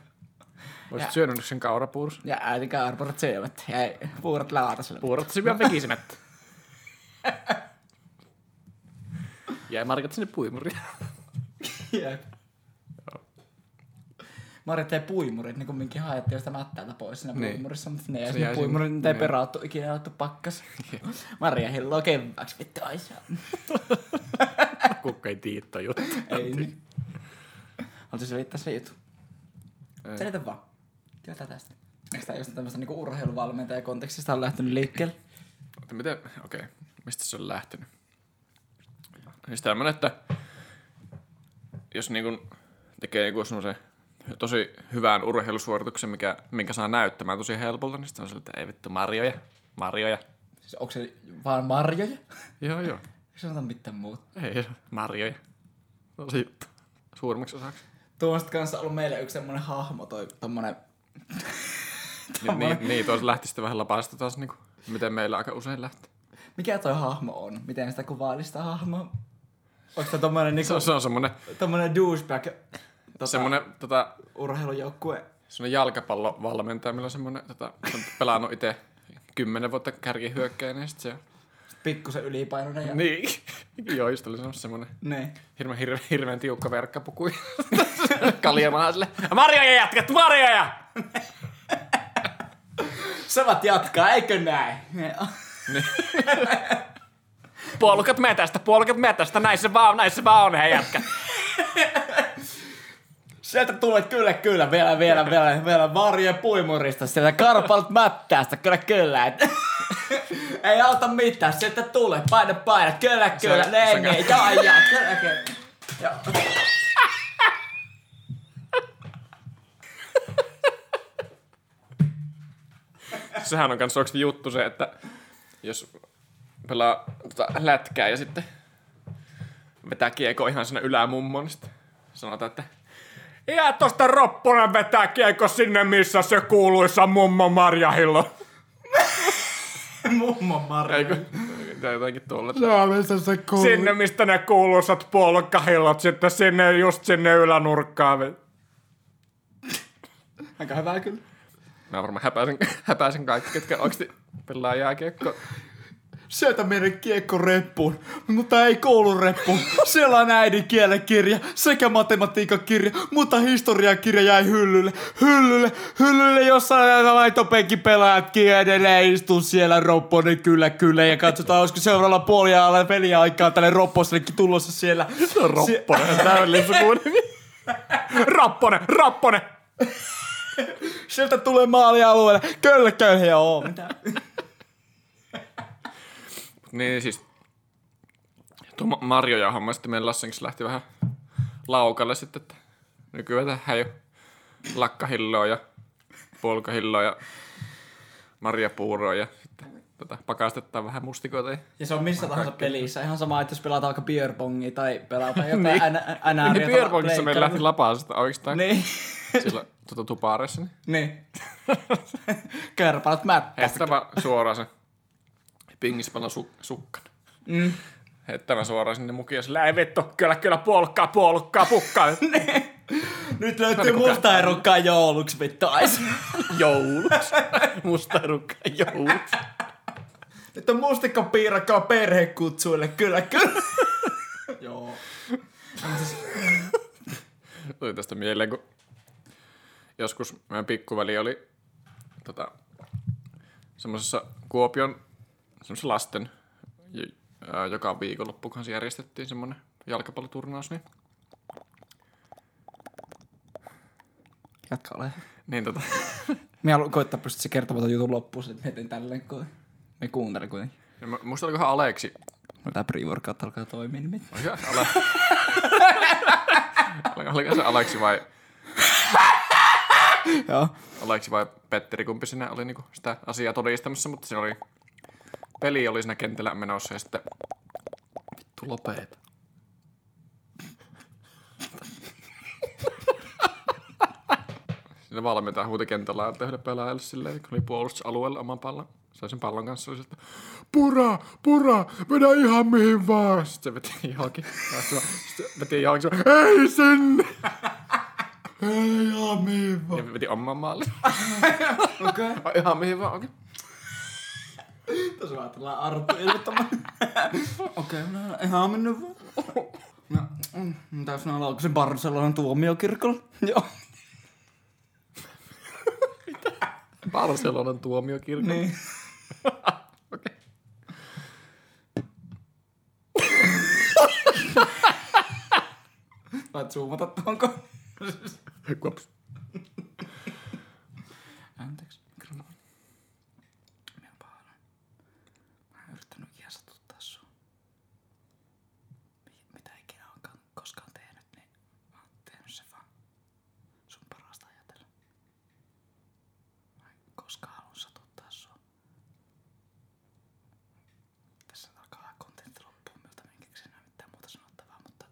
Olisit Ja- syönyt nyt sen kaurapuurus. Ja äiti kaarpurat syövät. Ja puurat laataselle. Puurot syvän vekisimet. Jäi markat sinne puimuriin. Jep. Marjat jäi puimurit, niin kumminkin haettiin josta mättäältä pois siinä Niin. puimurissa, mutta ne jäi puimurit, niitä ei niin. perauttu ikinä otettu pakkas. Marja hilloa kevääksi, vittu ai saa. Kukka ei tiedä toi juttu. Ei niin. Haluaisin selittää se juttu. Ei. Selitä vaan. Työtä tästä. Eikö tää just tämmöstä niinku urheiluvalmentaja kontekstista on lähtenyt liikkeelle? Miten, okei, mistä se on lähtenyt? Siis tämmönen, että jos niinku tekee joku semmoisen tosi hyvän urheilusuorituksen, mikä, minkä saa näyttämään tosi helpolta, niin sitten on sille, että ei vittu, marjoja, marjoja. Siis onko se vaan marjoja? Joo, joo. Eikö sanota mitään muuta? Ei, marjoja. Tosi juttu. Suurimmaksi osaksi. Tuommoista kanssa ollut meille yksi semmonen hahmo, toi tommonen... Niin, niin, niin tuossa lähti sitten vähän lapasta taas, niin kuin, miten meillä aika usein lähtee. Mikä toi hahmo on? Miten sitä kuvaili sitä hahmoa? Onko se tommonen Se niinku... on, se on semmonen, Tommonen douchebag tota, semmonen tota, urheilujoukkue. semmonen jalkapallovalmentaja, millä on semmonen, tota, on pelannut itse kymmenen vuotta kärkihyökkäin, niin sit se Pikkusen ylipainoinen ja... Niin. Joo, just oli semmonen, semmonen Niin. hirveän, hirveän, hirveän tiukka verkkapuku. Kaljamahan sille. Marjoja jätkät, marjoja! Samat jatkaa, eikö näin? Puolukat metästä, puolukat metästä, näin se vaan, näin se vaan on, hei jätkät. Sieltä tulee kyllä, kyllä, vielä, vielä, vielä, vielä varjojen puimurista, sieltä karpalut mättäästä, kyllä, kyllä. Et, ei auta mitään, sieltä tulee, paina, paina, kyllä, kyllä, Se- ne, ne, jaa, jaa, kyllä, kyllä. Joo. Sehän on kans juttu se, että jos pelaa tota, lätkää ja sitten vetää kiekko ihan sinne ylämummoon, niin sitten sanotaan, että Jää tosta Ropponen vetää kiekko sinne, missä se kuuluisa mummo Marjahillo. Mummo Marja. Eikö? Tai tuolla. Suomessa se kuuluu. Sinne, mistä ne kuuluisat puolukkahillot, sitten sinne, just sinne ylänurkkaan. Aika hyvä kyllä. Mä varmaan häpäisen, häpäisen kaikki, ketkä oikeasti pelaa jääkiekkoa. Sieltä menen kiekkoreppuun, mutta ei koulureppuun. Siellä on äidinkielen kirja sekä matematiikan kirja, mutta historiakirja jäi hyllylle. Hyllylle, hyllylle, jossa laitopenkin pelaajatkin edelleen istuu siellä Ropponen kyllä kyllä. Ja katsotaan, olisiko seuraavalla puoliajalla peliaikaa tälle Ropposellekin tulossa siellä. Ropponen, täydellinen sukunimi. Rapponen, Rapponen! Sieltä tulee maalialueelle. Kyllä, kyllä, joo. Niin siis, tuo Ma- Marjoja homma sitten meidän Lassen lähti vähän laukalle sitten, että nykyään tehdään jo lakkahilloa ja puolukahilloa ja marjapuuroa ja sitten tota, pakastetaan vähän mustikoita. Ja... Ja se on missä tahansa pelissä. Ihan sama, että jos pelataan vaikka beerpongia tai pelataan jotain Niin. niin. NRia. Niin Pierpongissa meillä lähti lapasesta oikeastaan Niin. sillä tuota, tupareissa. Niin niin. Kärpäät mättä. heittää vaan suoraan se pingispalla su- sukkan. Mm. Heittämään suoraan sinne mukiin ja sillä ei vittu, kyllä kyllä puolukkaa, puolukkaa, pukkaa. Nyt löytyy Kato, kuka- musta erukkaa jouluksi, vittu. Jouluksi. Musta rukka jouluksi. Nyt on mustikkapiirakkaa perhekutsuille. Kyllä, kyllä. Joo. Tuli tästä mieleen, kun joskus meidän pikkuveli oli tota, semmoisessa Kuopion lasten, joka viikonloppu kanssa järjestettiin semmoinen jalkapalloturnaus, niin, Jatka ole. niin tota, Mä haluan koittaa pystyä se kertomaan jutun loppuun, että heti tälleen, kun me kuuntelin kuitenkin. ja mä- musta olikohan Aleksi, No tää pre-workout alkaa toimia niin oliko Ale... oliko se Aleksi vai, Joo. Aleksi vai Petteri, kumpi siinä oli niinku sitä asiaa todistamassa, mutta siinä oli, peli oli siinä kentällä menossa ja sitten... Vittu lopeet. Siinä valmiita huuti kentällä, että yhdelle pelaajalle silleen, kun oli puolustusalueella oman pallon. Sai sen pallon kanssa, oli että pura, pura, mennä ihan mihin vaan. Sitten se veti johonkin. Sitten se veti johonkin, se ei sinne. Ei ihan mihin vaan. Ja veti oman maalle. Okei. Okay. Ihan mihin vaan, okei. Okay. Tuossa ajatellaan Arttu ilmoittamaan. Okei, no ihan mennyt vaan. No, mm, tässä mä laukasin Barcelonan tuomiokirkolla. Joo. Barcelonan tuomiokirkko. Niin. Okei. Voit zoomata tuonko? Kuops. Anteeksi. mikrofoni. Mä oon pahana. Mä oon yrittänyt ikinä satuttaa sua. Mi- Mitä ikinä onkaan koskaan tehnyt, niin mä oon tehnyt sen vaan sun parasta ajatella. Mä en koskaan halua satuttaa sua. Tässä alkaa vähän kontentti loppuun, miltä mä en keksi enää mitään muuta sanottavaa, mutta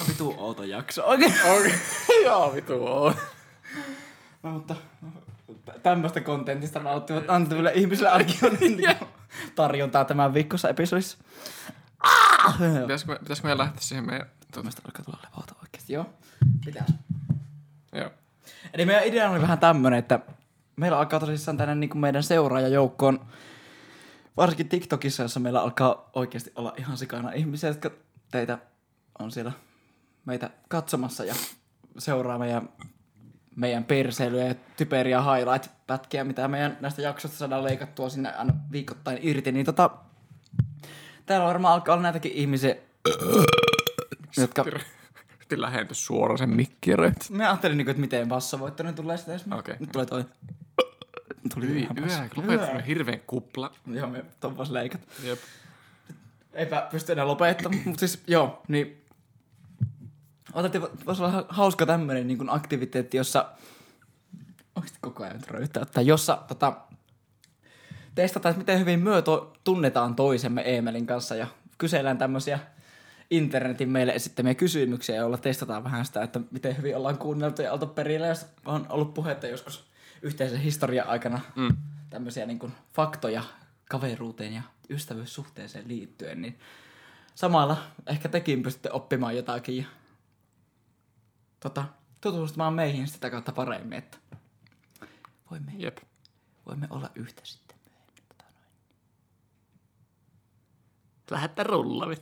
on vitu outo jakso. Oikein. Okei. Joo, vitu on. No, mutta tämmöistä kontentista nauttivat antaville ihmisille ainakin on niin tarjontaa tämän viikkossa episodissa. Ah! Pitäisikö, me- pitäisikö meidän lähteä siihen meidän... Tuota, Mielestäni alkaa tulla levota oikeesti, joo. Pitäis. joo. Eli meidän idea oli vähän tämmönen, että meillä alkaa tosissaan tänne niin kuin meidän seuraajajoukkoon, varsinkin TikTokissa, jossa meillä alkaa oikeasti olla ihan sikana ihmisiä, jotka teitä on siellä meitä katsomassa ja seuraa meidän, meidän perseilyjä ja typeriä highlight-pätkiä, mitä meidän näistä jaksoista saadaan leikattua sinne aina viikoittain irti, niin tota, täällä varmaan alkaa olla näitäkin ihmisiä, jotka... Sitten lähentyi suoraan sen mikkiröit. Mä ajattelin, niinku, että miten bassavoittoinen tulee sitä, jos. Okei. Nyt tulee toi. Tuli Hyi, basso. lopettanut hirveän kupla. Joo, me tompas leikat. Jep. Eipä pysty enää lopettamaan, mutta siis joo, niin otettiin, voisi olla hauska tämmöinen niin kuin aktiviteetti, jossa oikeasti koko ajan nyt röyttäyttää, jossa tota, testataan, miten hyvin myö to, tunnetaan toisemme Eemelin kanssa ja kysellään tämmöisiä internetin meille esittämiä kysymyksiä, joilla testataan vähän sitä, että miten hyvin ollaan kuunneltu ja oltu perillä, jos on ollut puhetta joskus yhteisen historian aikana Mm. tämmöisiä niin kuin faktoja kaveruuteen ja ystävyyssuhteeseen liittyen, niin samalla ehkä tekin pystytte oppimaan jotakin ja tota, tutustumaan meihin sitä kautta paremmin, että voimme, Jep. voimme olla yhtä sitten myöhemmin. Tota noin. Lähdetään rullavi.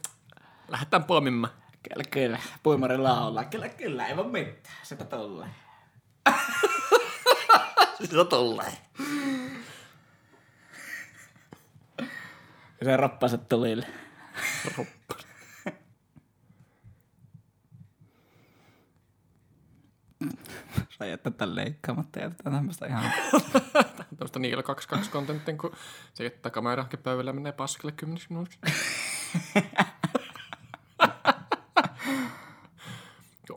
Lähdetään poimimaan. Kyllä, kyllä. Puimarilla ollaan. Kyllä, kyllä. Ei voi mitään. Sitä tulee. Sitä tulee. Se rappaset tulille. Sä jättää tän leikkaamatta ja jätetään tämmöstä ihan... Tämmöistä Niillä 22 kontentin, kun se jättää kameran pöydällä menee paskalle kymmeniksi minuutiksi.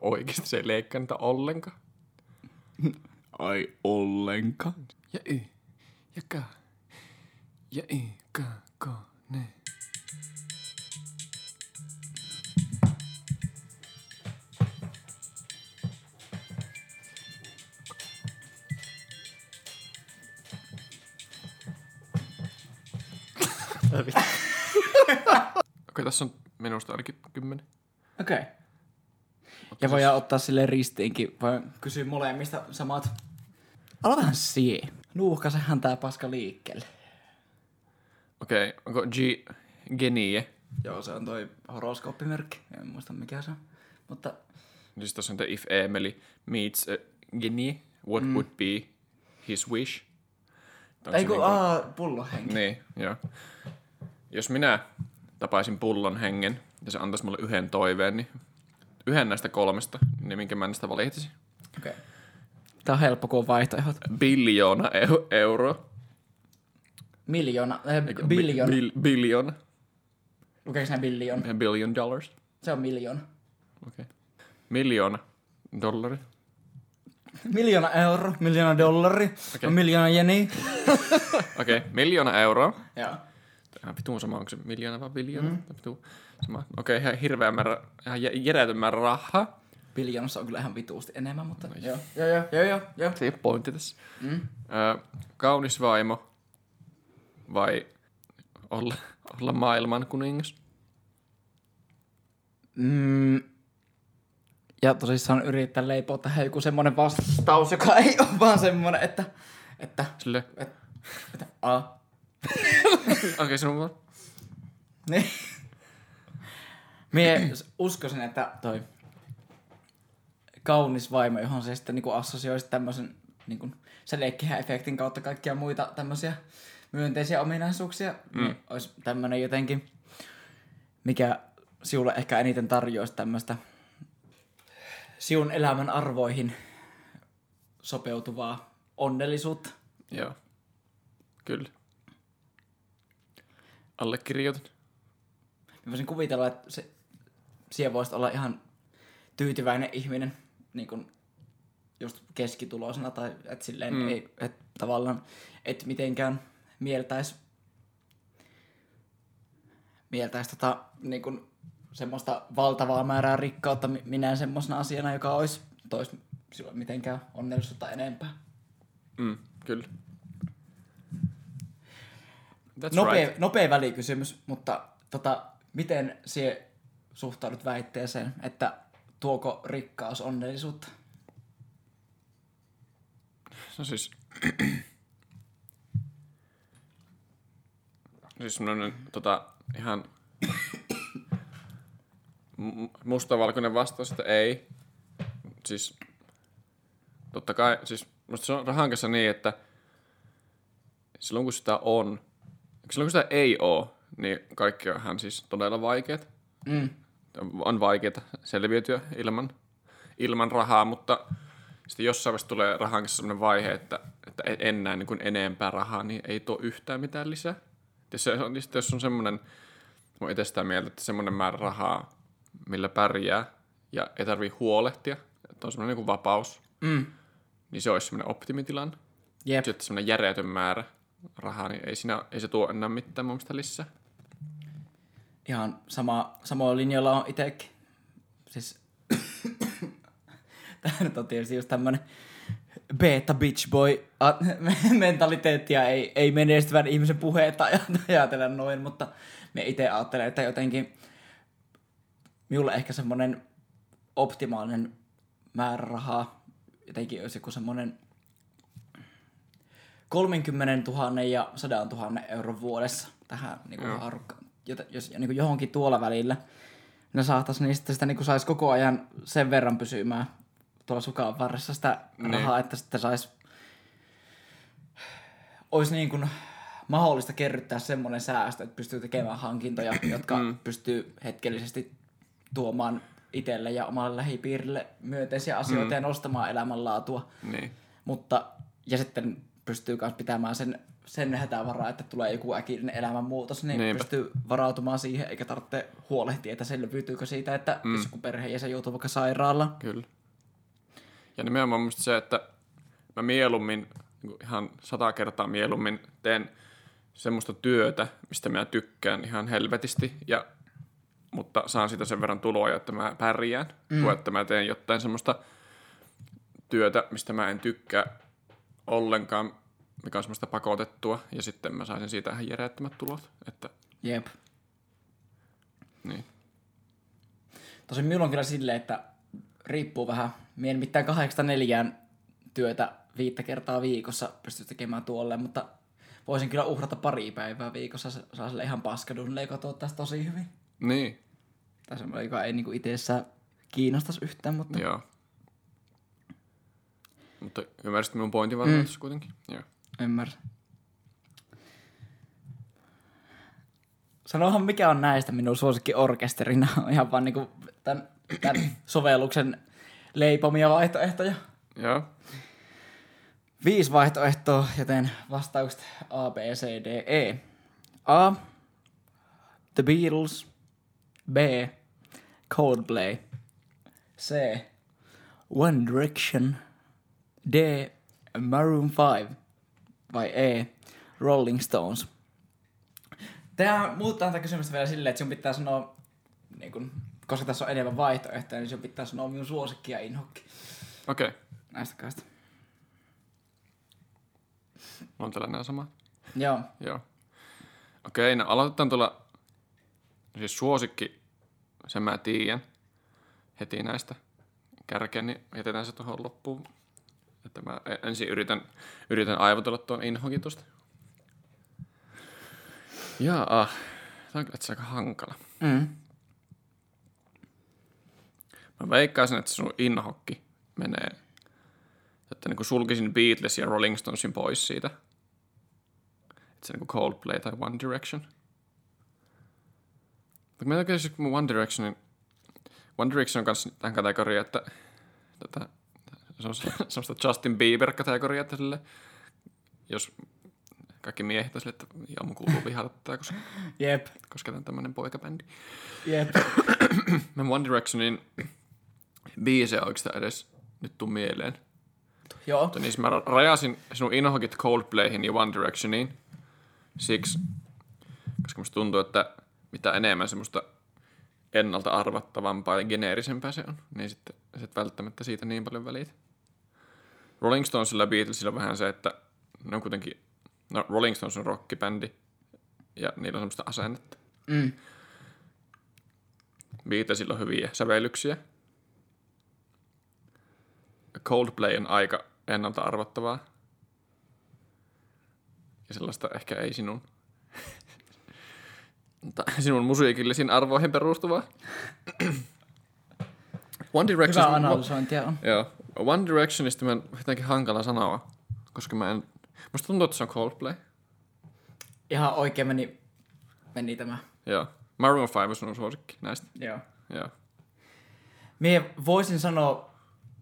Oikeesti se ei leikkaa niitä ollenkaan. Ai ollenkaan. Ja y, ja ka, ja y, ka, ko, ne. Okei, tässä on minusta ainakin kymmenen. Okei. Okay. Ja voidaan ottaa sille ristiinkin. Voi kysyä molemmista samat. Aloitahan siihen. Nuuhkasehan tää paska liikkeelle. Okei, onko G, Genie? Joo, se on toi horoskooppimerkki. En muista mikä se on. Mutta Siis tässä on the if Emily meets a Genie, what mm. would be his wish? Ei kun, niinku- aa, pullohenki. Niin, joo. Jos minä tapaisin pullon hengen ja se antaisi mulle yhden toiveen, niin yhden näistä kolmesta, niin minkä mä näistä valitsisin? Okei. Okay. Tää on helppo, kun on vaihtoehdot. Biljoona eu- euroa. Miljoona, äh, billion. Bi- bil- biljoona. Lukeeko sinä billion? A billion dollars. Se on miljoona. Okei. Okay. Miljoona dollari. Miljoona euro, miljoona dollari, okay. miljoona jeni. Okei, okay. miljoona euroa. Joo. Ihan vitun sama, onko se miljoona vai biljoona? Mm. Vitu, sama. Okei, okay, ihan hirveä määrä, ihan jä- järjetön määrä rahaa. Biljonassa on kyllä ihan vituusti enemmän, mutta no, joo, joo, joo, joo, joo, joo. Se ei ole pointti tässä. Mm. Ö, kaunis vaimo vai olla, olla maailman kuningas? Mm. Ja tosissaan yrittää leipoa tähän joku semmonen vastaus, joka ei ole vaan semmonen, että, että, Sille, että, että a. okei, okay, sinun vaan. Niin. Mie uskoisin, että toi kaunis vaimo, johon se sitten niinku assosioisi tämmöisen niinku sädekehän-efektin kautta kaikkia muita tämmöisiä myönteisiä ominaisuuksia, mm. niin olisi tämmöinen jotenkin, mikä sinulle ehkä eniten tarjoaisi tämmöistä siun elämän arvoihin sopeutuvaa onnellisuutta. Joo, kyllä. Allekirjoitan. Mä voisin kuvitella, että se, siellä voisi olla ihan tyytyväinen ihminen niin kuin just keskituloisena tai että silleen Mm. ei, että tavallaan et mitenkään mieltäisi mieltäisi tota, niin kuin semmoista valtavaa määrää rikkautta mi- minä semmoisena asiana, joka olisi tois silloin mitenkään onnellisuutta enempää. Mm, kyllä. That's Nopea, right. nopea välikysymys, mutta tota, miten sie suhtaudut väitteeseen, että tuoko rikkaus onnellisuutta? No siis... siis semmoinen tota, ihan mu- mustavalkoinen vastaus, että ei. Siis totta kai, siis musta se on rahan kanssa niin, että silloin kun sitä on, silloin kun sitä ei oo, niin kaikki on ihan siis todella vaikeat. Mm. on vaikeaa selviytyä ilman, ilman rahaa, mutta sitten jossain vaiheessa tulee rahan kanssa sellainen vaihe, että, että en- en näe niin kuin enempää rahaa, niin ei tuo yhtään mitään lisää. Ja se on, niin jos on semmoinen, mä oon itse sitä mieltä, että semmoinen määrä rahaa, millä pärjää ja ei tarvii huolehtia, että on semmoinen niin kuin vapaus, Mm. niin se olisi semmoinen optimitilanne. Jep. Sitten semmoinen järjetön määrä rahaa, niin ei, siinä, ei se tuo enää mitään mun mielestä lisää. Ihan sama, samoilla linjoilla on itsekin. Siis tämä nyt on tietysti just tämmönen beta bitch boy a- mentaliteetti ja ei, ei menestyvän ihmisen puheita aj- ajatella noin, mutta me itse ajattelen, että jotenkin minulle ehkä semmoinen optimaalinen määrä rahaa jotenkin olisi joku semmoinen 30 000 ja 100 000 euron vuodessa tähän niin haarukkaan. Jota, jos niin kuin johonkin tuolla välillä ne saataisiin, niin sitten sitä niin saisi koko ajan sen verran pysymään tuolla sukan varressa sitä Niin. rahaa, että sitten saisi olisi niin kuin mahdollista kerryttää semmoinen säästö, että pystyy tekemään hankintoja, jotka Mm. pystyy hetkellisesti tuomaan itselle ja omalle lähipiirille myönteisiä asioita Mm. ja nostamaan elämänlaatua. Niin. Mutta, ja sitten pystyy myös pitämään sen, sen hätävaraa, että tulee joku äkillinen elämänmuutos, niin Niinpä. pystyy varautumaan siihen, eikä tarvitse huolehtia, että selviytyykö siitä, että mm. jos joku perheenjäsen joutuu vaikka sairaalaan. Kyllä. Ja nimenomaan musta se, että mä mieluummin, niin ihan sata kertaa mieluummin teen semmoista työtä, mistä mä tykkään ihan helvetisti, ja, mutta saan siitä sen verran tuloja, että mä pärjään, mm. kuin että mä teen jotain semmoista työtä, mistä mä en tykkää ollenkaan, mikä on semmoista pakotettua, ja sitten mä saisin siitä ihan järjettömät tulot. Että, Jep. niin. Tosin minulla on kyllä silleen, että riippuu vähän. Mien mitään kahdeksasta neljään työtä viittä kertaa viikossa pysty tekemään tuolle, mutta voisin kyllä uhrata pari päivää viikossa. Saa sille ihan paskadunille, joka tuottaisi tosi hyvin. Niin, Tai semmoinen, joka ei niinku itsessään kiinnostaisi yhtään, mutta joo. Mutta ymmärsit minun pointin varmaan Mm. tässä kuitenkin. Joo. ymmärrän. Sanohan mikä on näistä minun suosikkiorkesterina. Ihan vaan niinku tämän, tämän sovelluksen leipomia vaihtoehtoja. Joo. Viisi vaihtoehtoa, joten vastaukset A, B, C, D, E. A. The Beatles. B. Coldplay. C. One Direction. D. Maroon 5. Vai E. Rolling Stones. Tämä muuttaa tätä kysymystä vielä silleen, että sun pitää sanoa, niin kun, koska tässä on enemmän vaihtoehtoja, niin sun pitää sanoa minun suosikki ja inhokki Okei, okay. näistä kahdesta. on tällä nämä sama. Joo. Joo. Okei, no aloitetaan tuolla, siis suosikki, sen mä tiedän heti näistä kärkeen, niin jätetään se tuohon loppuun. Että mä ensin yritän, yritän aivotella tuon inhokin tosta. Jaa, tämä on kyllä aika hankala. Mm. Mä veikkaisin, että sun inhokki menee, että niin sulkisin Beatles ja Rolling Stonesin pois siitä. Että se niin Coldplay tai One Direction. Mutta mä oikein siis One Directionin, One Direction on kanssa tähän kategoriaan, että tätä, se on se- semmoista Justin Bieber-kategoriaa, että sille, jos kaikki miehet on sille, että joo, mun kuuluu vihata tätä, koska, Jep. koska tämä on tämmöinen poikabändi. Jep. Mä One Directionin biisejä oikeastaan edes nyt tuu mieleen. Joo. Mutta niin mä ra- rajasin sinun inhokit Coldplayhin ja One Directioniin siksi, koska musta tuntuu, että mitä enemmän semmoista ennalta arvattavampaa ja geneerisempää se on, niin sitten sit välttämättä siitä niin paljon välit. Rolling Stonesilla ja Beatlesilla on vähän se, että ne on kuitenkin, no Rolling Stones on rockibändi ja niillä on semmoista asennetta. Mm. Beatlesilla on hyviä sävellyksiä. Coldplay on aika ennalta arvattavaa. Ja sellaista ehkä ei sinun, mutta sinun musiikillisiin arvoihin perustuvaa. One Direction... Hyvä analysointia on. Joo. One Directionista mä en jotenkin hankala sanoa, koska mä en... Musta tuntuu, että se on Coldplay. Ihan oikein meni, meni tämä. Joo. Maroon 5 on suosikki näistä. Joo. Joo. Mie voisin sanoa,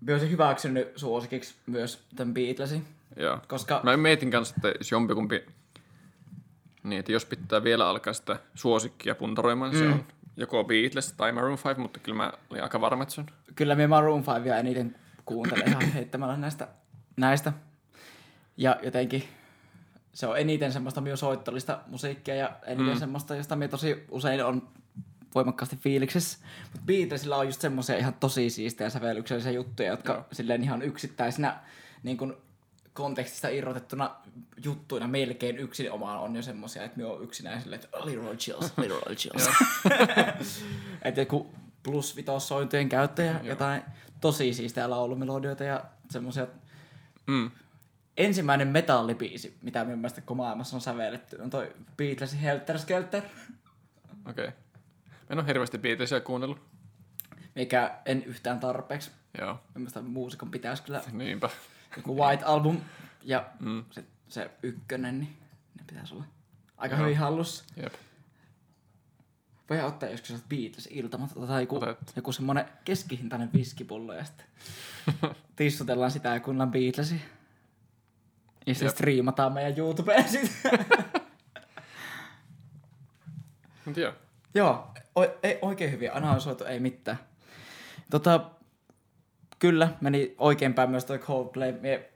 mä olisin hyväksynyt suosikiksi myös tämän Beatlesin, Joo. koska Mä mietin kanssa, että jos jompikumpi, niin että jos pitää vielä alkaa sitä suosikkia puntaroimaan, niin Mm. se on joko Beatles tai Maroon 5, mutta kyllä mä olin aika varma, että se on. kyllä me Maroon 5 eniten kuuntelen ihan heittämällä näistä, näistä. Ja jotenkin se on eniten semmoista minun soittollista musiikkia ja eniten mm. semmoista, josta minä tosi usein on voimakkaasti fiiliksissä. Mutta Beatlesilla on just semmoisia ihan tosi siistejä sävellyksellisiä juttuja, jotka Joo. silleen ihan yksittäisinä niin kun kontekstista irrotettuna juttuina melkein yksin omaan on jo semmoisia, että me on yksinäisille, että Leroy Chills, Leroy Chills. että joku plus vitossointujen käyttäjä, jotain tosi siistejä laulumelodioita ja semmoisia Mm. ensimmäinen metallibiisi, mitä minun mielestä koko maailmassa on sävelletty, on toi Beatlesin Helter Skelter, Okei. Okay. Mä en ole hirveästi Beatlesia kuunnellut. mikä en yhtään tarpeeksi. Joo. Mielestäni muusikon pitäisi kyllä Niinpä. joku White Album ja Mm. se, se ykkönen, niin ne pitäisi olla aika Joo. hyvin hallussa. Jep. Voi ottaa joskus sellaiset Beatles iltamat tai joku, Otet. joku semmonen keskihintainen viskipullo ja sitten tissutellaan sitä ja kuunnellaan Beatlesia. Ja sitten striimataan meidän YouTubeen sitten. Mut joo. Joo, o- ei, oikein hyvin analysoitu, ei mitään. Tota, kyllä, meni oikein päin myös toi Coldplay. Mie,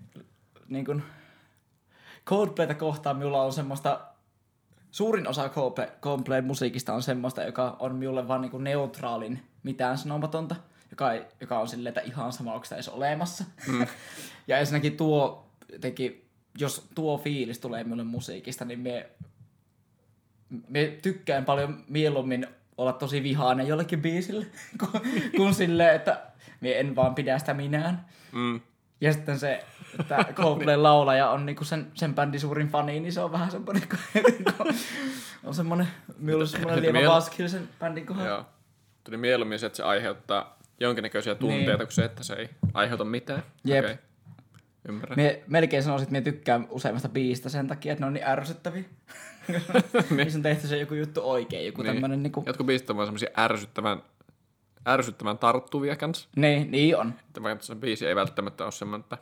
niin kun, Coldplayta kohtaan minulla on semmoista, suurin osa Coldplay, Coldplayn musiikista on semmoista, joka on minulle vaan niin neutraalin, mitään sanomatonta, joka, ei, joka on silleen, että ihan sama, onko sitä edes olemassa. Mm. ja ensinnäkin tuo, teki, jos tuo fiilis tulee minulle musiikista, niin me me tykkään paljon mieluummin olla tosi vihainen jollekin biisille, kun, kun silleen, että me en vaan pidä sitä minään. Mm. Ja sitten se, että Coldplay laulaja on niinku sen, sen bändin suurin fani, niin se on vähän semmoinen, kun, on semmoinen, minulla on semmoinen lievä miel- vaskil sen bändin kohdalla. Joo. Tuli mieluummin se, että se aiheuttaa jonkinnäköisiä tunteita, Niin. kuin se, että se ei aiheuta mitään. Jep. Okei. Ymmärrän. Me melkein sanoisin, että me tykkään useimmasta biistä sen takia, että ne on niin ärsyttäviä. Niissä on tehty se joku juttu oikein, joku Niin. tämmönen niinku... Jotkut biisit on vaan semmosia ärsyttävän, ärsyttävän tarttuvia kans. Niin, niin on. Että vaikka se biisi ei välttämättä ole semmoinen, että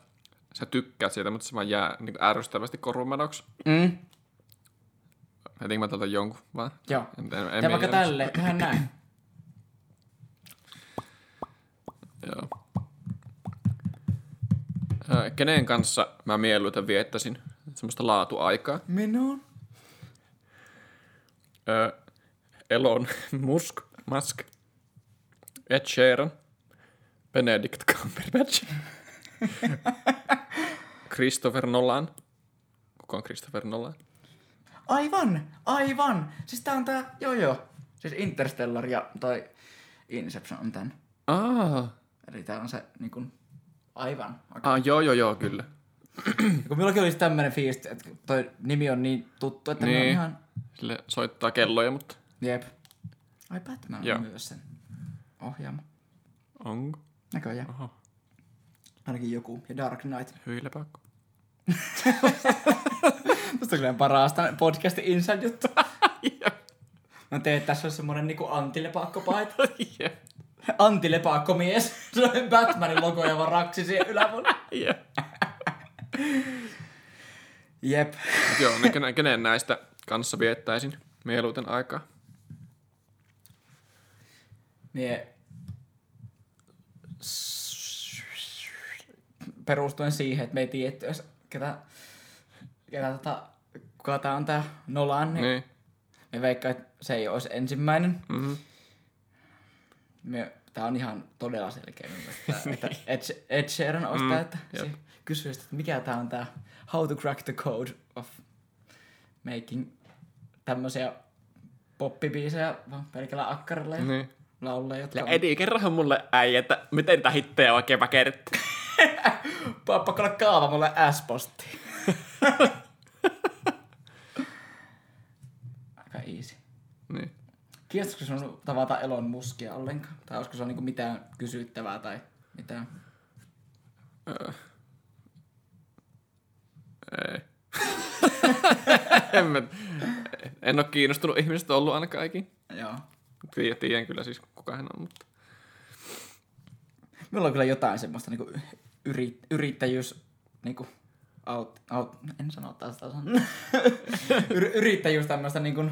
sä tykkäät siitä, mutta se vaan jää niin ärsyttävästi korvamenoksi. Mm, Hetinkö mä tältä jonkun vaan? joo. En, en, en Ja vaikka tälleen, tehdään näin. Joo. Kenen kanssa mä mieluiten viettäisin semmoista laatuaikaa? Minun? Ö, Elon Musk, Musk, Ed Sheeran, Benedict Cumberbatch, Christopher Nolan. Kuka on Christopher Nolan? Aivan, aivan. Siis tää on tää, joo joo. Siis Interstellar ja toi Inception on tän. Ah, Eli tää on se niin kun, aivan. ah joo joo joo, kyllä. Kun minullakin olisi tämmönen fiilis, että toi nimi on niin tuttu, että niin. on ihan... Sille soittaa kelloja, mutta Jep. Ai Batman Joo. myös sen ohjaama. onko? Näköjään. Oho, Ainakin joku. Ja Dark Knight. hyi lepakko. Musta on kyllä parasta podcastin inside juttu. Mä tein, että tässä on semmonen niinku antilepakkopaita. Antilepakkomies. Se on Batmanin logo ja vaan raksi siihen yläpuolelle. Jep. Joo, niin kenen, kenen näistä kanssa viettäisin mieluiten aikaa? Mie... Perustuen siihen, että me ei tiedetty edes, ketä, ketä tota, kuka tää on tää Nolan, niin, Niin. me veikkaan, että se ei olisi ensimmäinen. Mm-hmm. Me, tää on ihan todella selkeä, mun mielestä, että Ed, Ed Sheeran olisi Mm, tää, että jep. se kysyy, että mikä tää on tää How to crack the code of making tämmöisiä poppibiisejä vaan pelkällä akkarilla ja Niin. Lauleja, jotka Ja on Edi, kerrohan mulle äijä, että miten niitä hittejä oikein väkerrettiin. Pakko olla kaava mulle S-posti. Aika easy. niin. Kiinnostaisiko sinun tavata Elon Muskia ollenkaan? Tai olisiko se niinku mitään kysyttävää tai mitään? Ei. en, mä, en ole kiinnostunut ihmisestä ollut ainakaan ikinä. Joo. Tiedän, tiedän kyllä siis kuka hän on, mutta Mulla on kyllä jotain semmoista niinku yri, yrittäjyys, niinku, aut, aut, en sano taas taas. Yr, yrittäjyys tämmöistä niinku,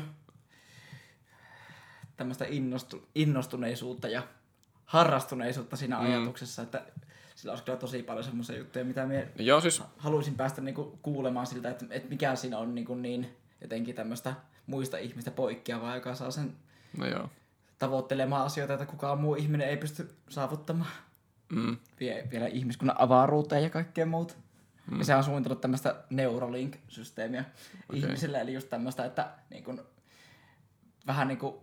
tämmöistä innostu, innostuneisuutta ja harrastuneisuutta siinä mm. ajatuksessa, että sillä olisi kyllä tosi paljon semmoisia juttuja, mitä me joo siis, haluaisin päästä niinku kuulemaan siltä, että, että mikä siinä on niinku niin jotenkin tämmöistä muista ihmistä poikkeavaa, joka saa sen no joo. Tavoittelemaan asioita, että kukaan muu ihminen ei pysty saavuttamaan. Mm. Vie, vielä ihmiskunnan avaruuteen ja kaikkea muuta. Mm. Ja se on suunnitellut tämmöistä Neuralink-systeemiä okay. ihmisille, eli just tämmöistä, että niin kun, vähän niin kuin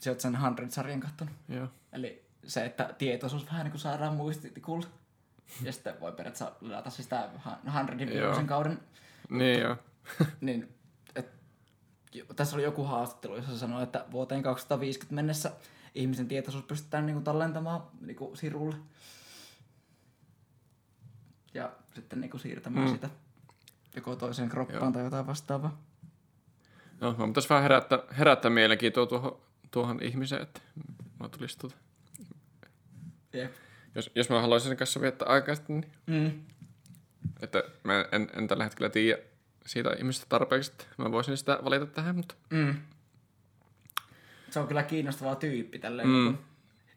sä oot sen 100-sarjan kattonut. Joo. Eli se, että tietoisuus vähän niin kuin saadaan muistitikulle. Ja sitten voi periaatteessa ladata siis tää 100 Joo. viikkoisen kauden. Niin joo. Niin, tässä oli joku haastattelu, jossa sanoi, että vuoteen 2050 mennessä ihmisen tietoisuus pystytään niin kuin tallentamaan niin kuin sirulle. Ja sitten niin kuin siirtämään Mm. sitä joko toiseen kroppaan Joo. tai jotain vastaavaa. No, mä pitäisi vähän herättää, herättää mielenkiintoa tuohon, tuohon ihmiseen, että mä tulisi tuota. Jep. Jos, jos mä haluaisin sen kanssa viettää aikaa sitten, niin Mm. että mä en, en tällä hetkellä tiedä siitä ihmisestä tarpeeksi, että mä voisin sitä valita tähän, mutta Mm. Se on kyllä kiinnostava tyyppi tälleen. Mm. Mm. Niin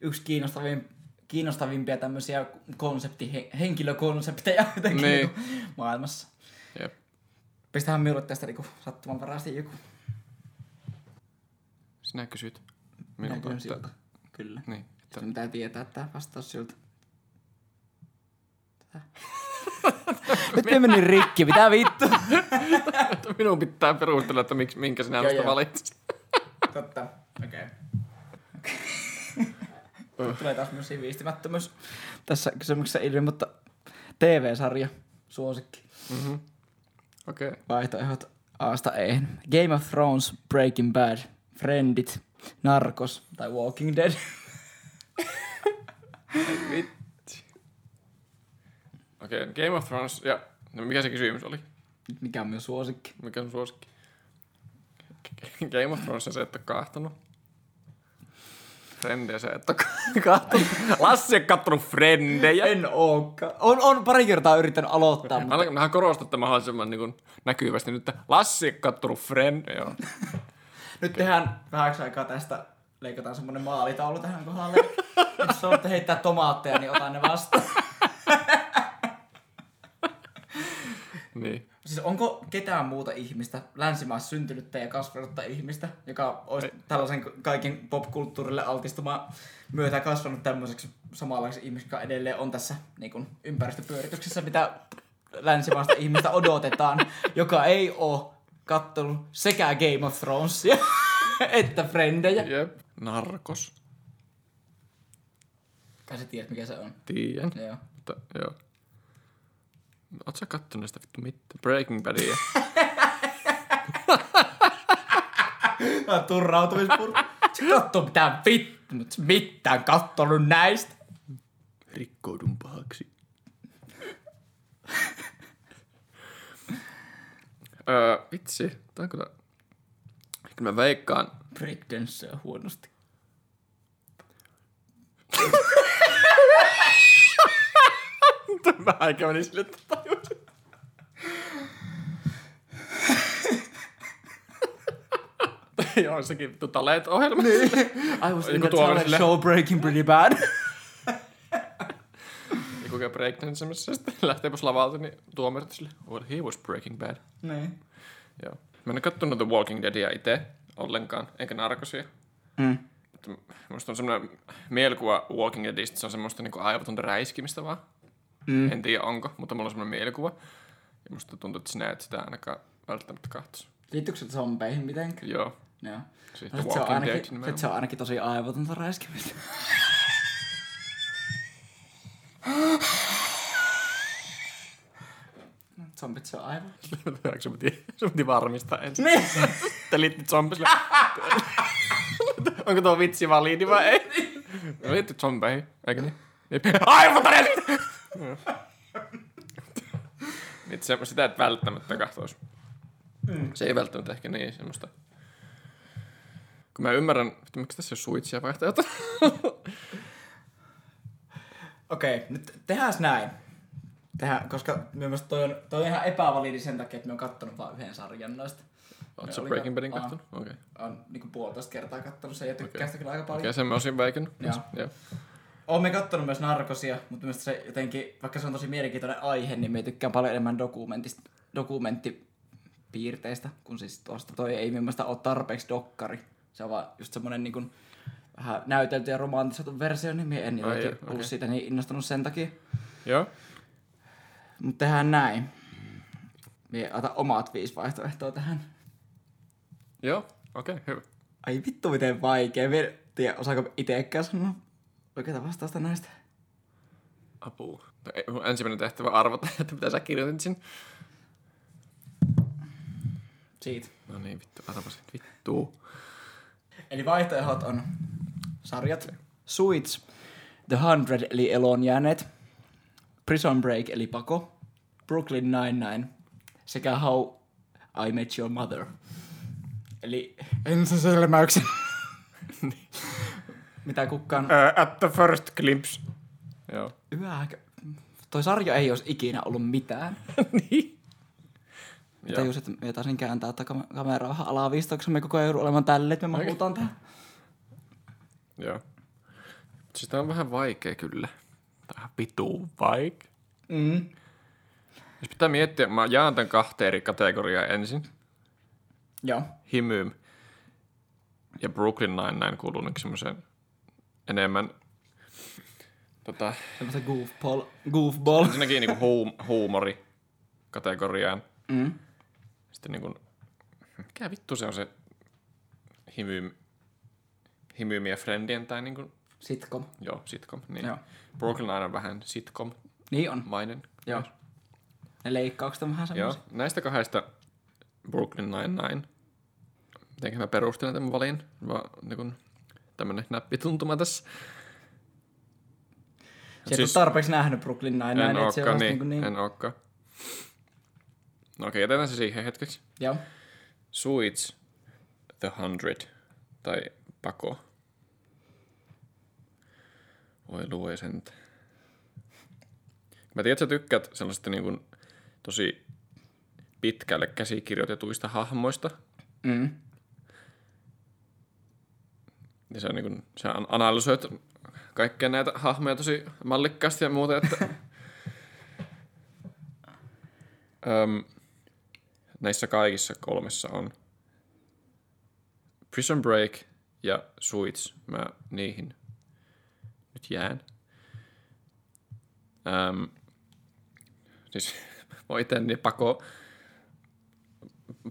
yksi kiinnostavin, kiinnostavimpia tämmöisiä konsepti, henkilökonsepteja jotenkin Niin. niin. maailmassa. jep. Pistähän minulle tästä niinku sattumanvaraisesti joku. Sinä kysyt Minä minulta, kysyn että, siltä. Kyllä. niin, että Sitten pitää tietää tämä vastaus siltä. Tätä. Nyt me meni rikki, mitä vittu? minun pitää perustella, että miksi, minkä sinä Joo, valitsit. Totta. Okei. Okay. Tulee taas myös viistimättömyys tässä kysymyksessä ilmi, mutta TV-sarja, suosikki. Mm-hmm. Okei. Okay. Vaihtoehdot Aasta ei. Game of Thrones, Breaking Bad, Friendit, Narcos tai Walking Dead. Vitsi. Okei, okay, Game of Thrones ja no mikä se kysymys oli? Mikä on myös suosikki? Mikä on suosikki? Game of Thrones se, että kahtonut. Frendejä se, että kahtonut. Lassi on kattonut Frendejä. En ookaan. On, on pari kertaa yrittänyt aloittaa, mutta Mä Mähän korostan, että mahdollisimman niin kuin näkyvästi nyt, että Lassi on kattonut Frendejä. Nyt tehdään vähäksi aikaa tästä, leikataan semmonen maalitaulu tähän kohdalle. Jos haluatte heittää tomaatteja, niin otan ne vastaan. Niin. Siis onko ketään muuta ihmistä, länsimaassa syntynyttä ja kasvanutta ihmistä, joka olisi Ei. tällaisen kaiken popkulttuurille altistumaan myötä kasvanut tämmöiseksi samanlaiseksi ihmiseksi, joka edelleen on tässä niin kuin, ympäristöpyörityksessä, mitä länsimaista ihmistä odotetaan, joka ei ole kattonut sekä Game of Thronesia että Frendejä. Jep. Narkos. Kai sä tiedät, mikä se on. Tiedän. Joo. Mutta, joo. Oot sä kattonut sitä vittu mitään? Breaking Badia. Tää on turrautumispurku. Se katsoo mitään vittu, mutta se mitään kattonut näistä. Rikkoudun pahaksi. öö, vitsi. Tää on kyllä... Kyllä mä veikkaan. Breakdance on huonosti. Mä aika meni sille, että tajusin. Joo, sekin vittu talent-ohjelma. Niin. I was in Niinku a tuolla talent sille- show breaking pretty bad. Ja kuka breakdanceamassa ja sitten lähtee pois lavalta, niin tuomarit sille, well, he was breaking bad. niin. Joo. Mä en ole kattonut The Walking Deadia itse ollenkaan, eikä narkosia. Mm. Mutta Musta on semmoinen mielikuva Walking Deadistä, se on semmoista niinku aivotonta räiskimistä vaan. Mm. En tiedä onko, mutta mulla on semmoinen mielikuva. Ja musta tuntuu, että sinä et sitä ainakaan välttämättä katso. Liittyykö se zombeihin mitenkään? Joo. Joo. Siis No, sit se, on ainakin, sit se on ainakin tosi aivotonta räiskimistä. Zombit se on aivan. Sun piti, sun piti varmistaa ensin. Niin. Te liittit zombisille. Onko tuo vitsi validi vai ei? No liittyy zombeihin, eikö niin? Aivan todellista! Nyt se, sitä et välttämättä kahtois. Mm. Se ei välttämättä ehkä niin semmoista. Kun mä ymmärrän, että miksi tässä ei ole switchia vaihtoehto. Okei, nyt tehdään näin. Tehdään, koska mielestäni toi on, toi on ihan epävalidi sen takia, että me on kattonut vain yhden sarjan noista. Sä Oliko- Breaking Badin kattonut? Okei. Okay. On niinku puolitoista kertaa kattonut sen ja tykkää Okei. sitä kyllä aika paljon. Okei, sen mä olisin veikannut. Joo. Joo. Olemme kattonut myös narkosia, mutta myös se jotenkin, vaikka se on tosi mielenkiintoinen aihe, niin me tykkään paljon enemmän dokumentista, dokumenttipiirteistä, kun siis tuosta toi ei mielestäni ole tarpeeksi dokkari. Se on vaan just semmonen niin kuin, vähän näytelty ja romantisoitu versio, niin me en jotenkin joo, ollut siitä niin innostunut sen takia. Joo. Mutta tehdään näin. Mie ota omat viisi vaihtoehtoa tähän. Joo. Okei, okay, hyvä. Ai vittu miten vaikea. Mie en tiedä, osaako itsekään sanoa oikeita vastausta näistä. Apua. No, ensimmäinen tehtävä arvata, että mitä sä kirjoitit sinne. Siitä. No niin, vittu, arvasin. Vittu. Eli vaihtoehdot on sarjat Suits, The Hundred eli Elon jääneet, Prison Break eli Pako, Brooklyn Nine-Nine sekä How I Met Your Mother. Eli ensiselmäyksen. Mitä kukkaan? Uh, at the first glimpse. Joo. Yhäkö? Toi sarja ei olisi ikinä ollut mitään. niin. Mä Joo. tajusin, että me taisin kääntää tätä kam- kameraa vähän alaviistoksi, me koko ajan joudun olemaan tälle, että me Okei. mahutaan tähän. Joo. Siis tää on vähän vaikea kyllä. Ihan vitu vaikea. Mm. Jos pitää miettiä, mä jaan tän kahteen eri kategoriaa ensin. Joo. Himym ja Brooklyn Nine-Nine kuuluu niin semmoiseen enemmän tota, Semmoista goofball. goofball. ensinnäkin niinku huum, huumori kategoriaan. Mm. Sitten niinku, mikä vittu se on se himym, himymi ja friendien tai niinku, Sitcom. joo, sitcom. Niin. Joo. Brooklyn Nine on vähän sitcom-mainen. Niin on. Joo. Ne leikkaukset on vähän Joo, semmoisia. näistä kahdesta Brooklyn Nine-Nine. Mitenkä mä perustelen tämän valin? Vaan niin tämmönen näppituntuma tässä. Se siis, tarpeeksi nähnyt Brooklyn Nine-Nine, en että se olisi niin, niinku niin. en ookaan. No okei, jätetään se siihen hetkeksi. Joo. Suits, The Hundred tai Pako. Voi lue sen. Mä tiedän, että sä tykkäät sellaisista niin kuin, tosi pitkälle käsikirjoitetuista hahmoista. Mm. Ja sä, niin kuin, sä an- analysoit kaikkia näitä hahmoja tosi mallikkaasti ja muuta, että... Öm, näissä kaikissa kolmessa on Prison Break ja Suits. Mä niihin nyt jään. Ähm, siis mä itse niin pako,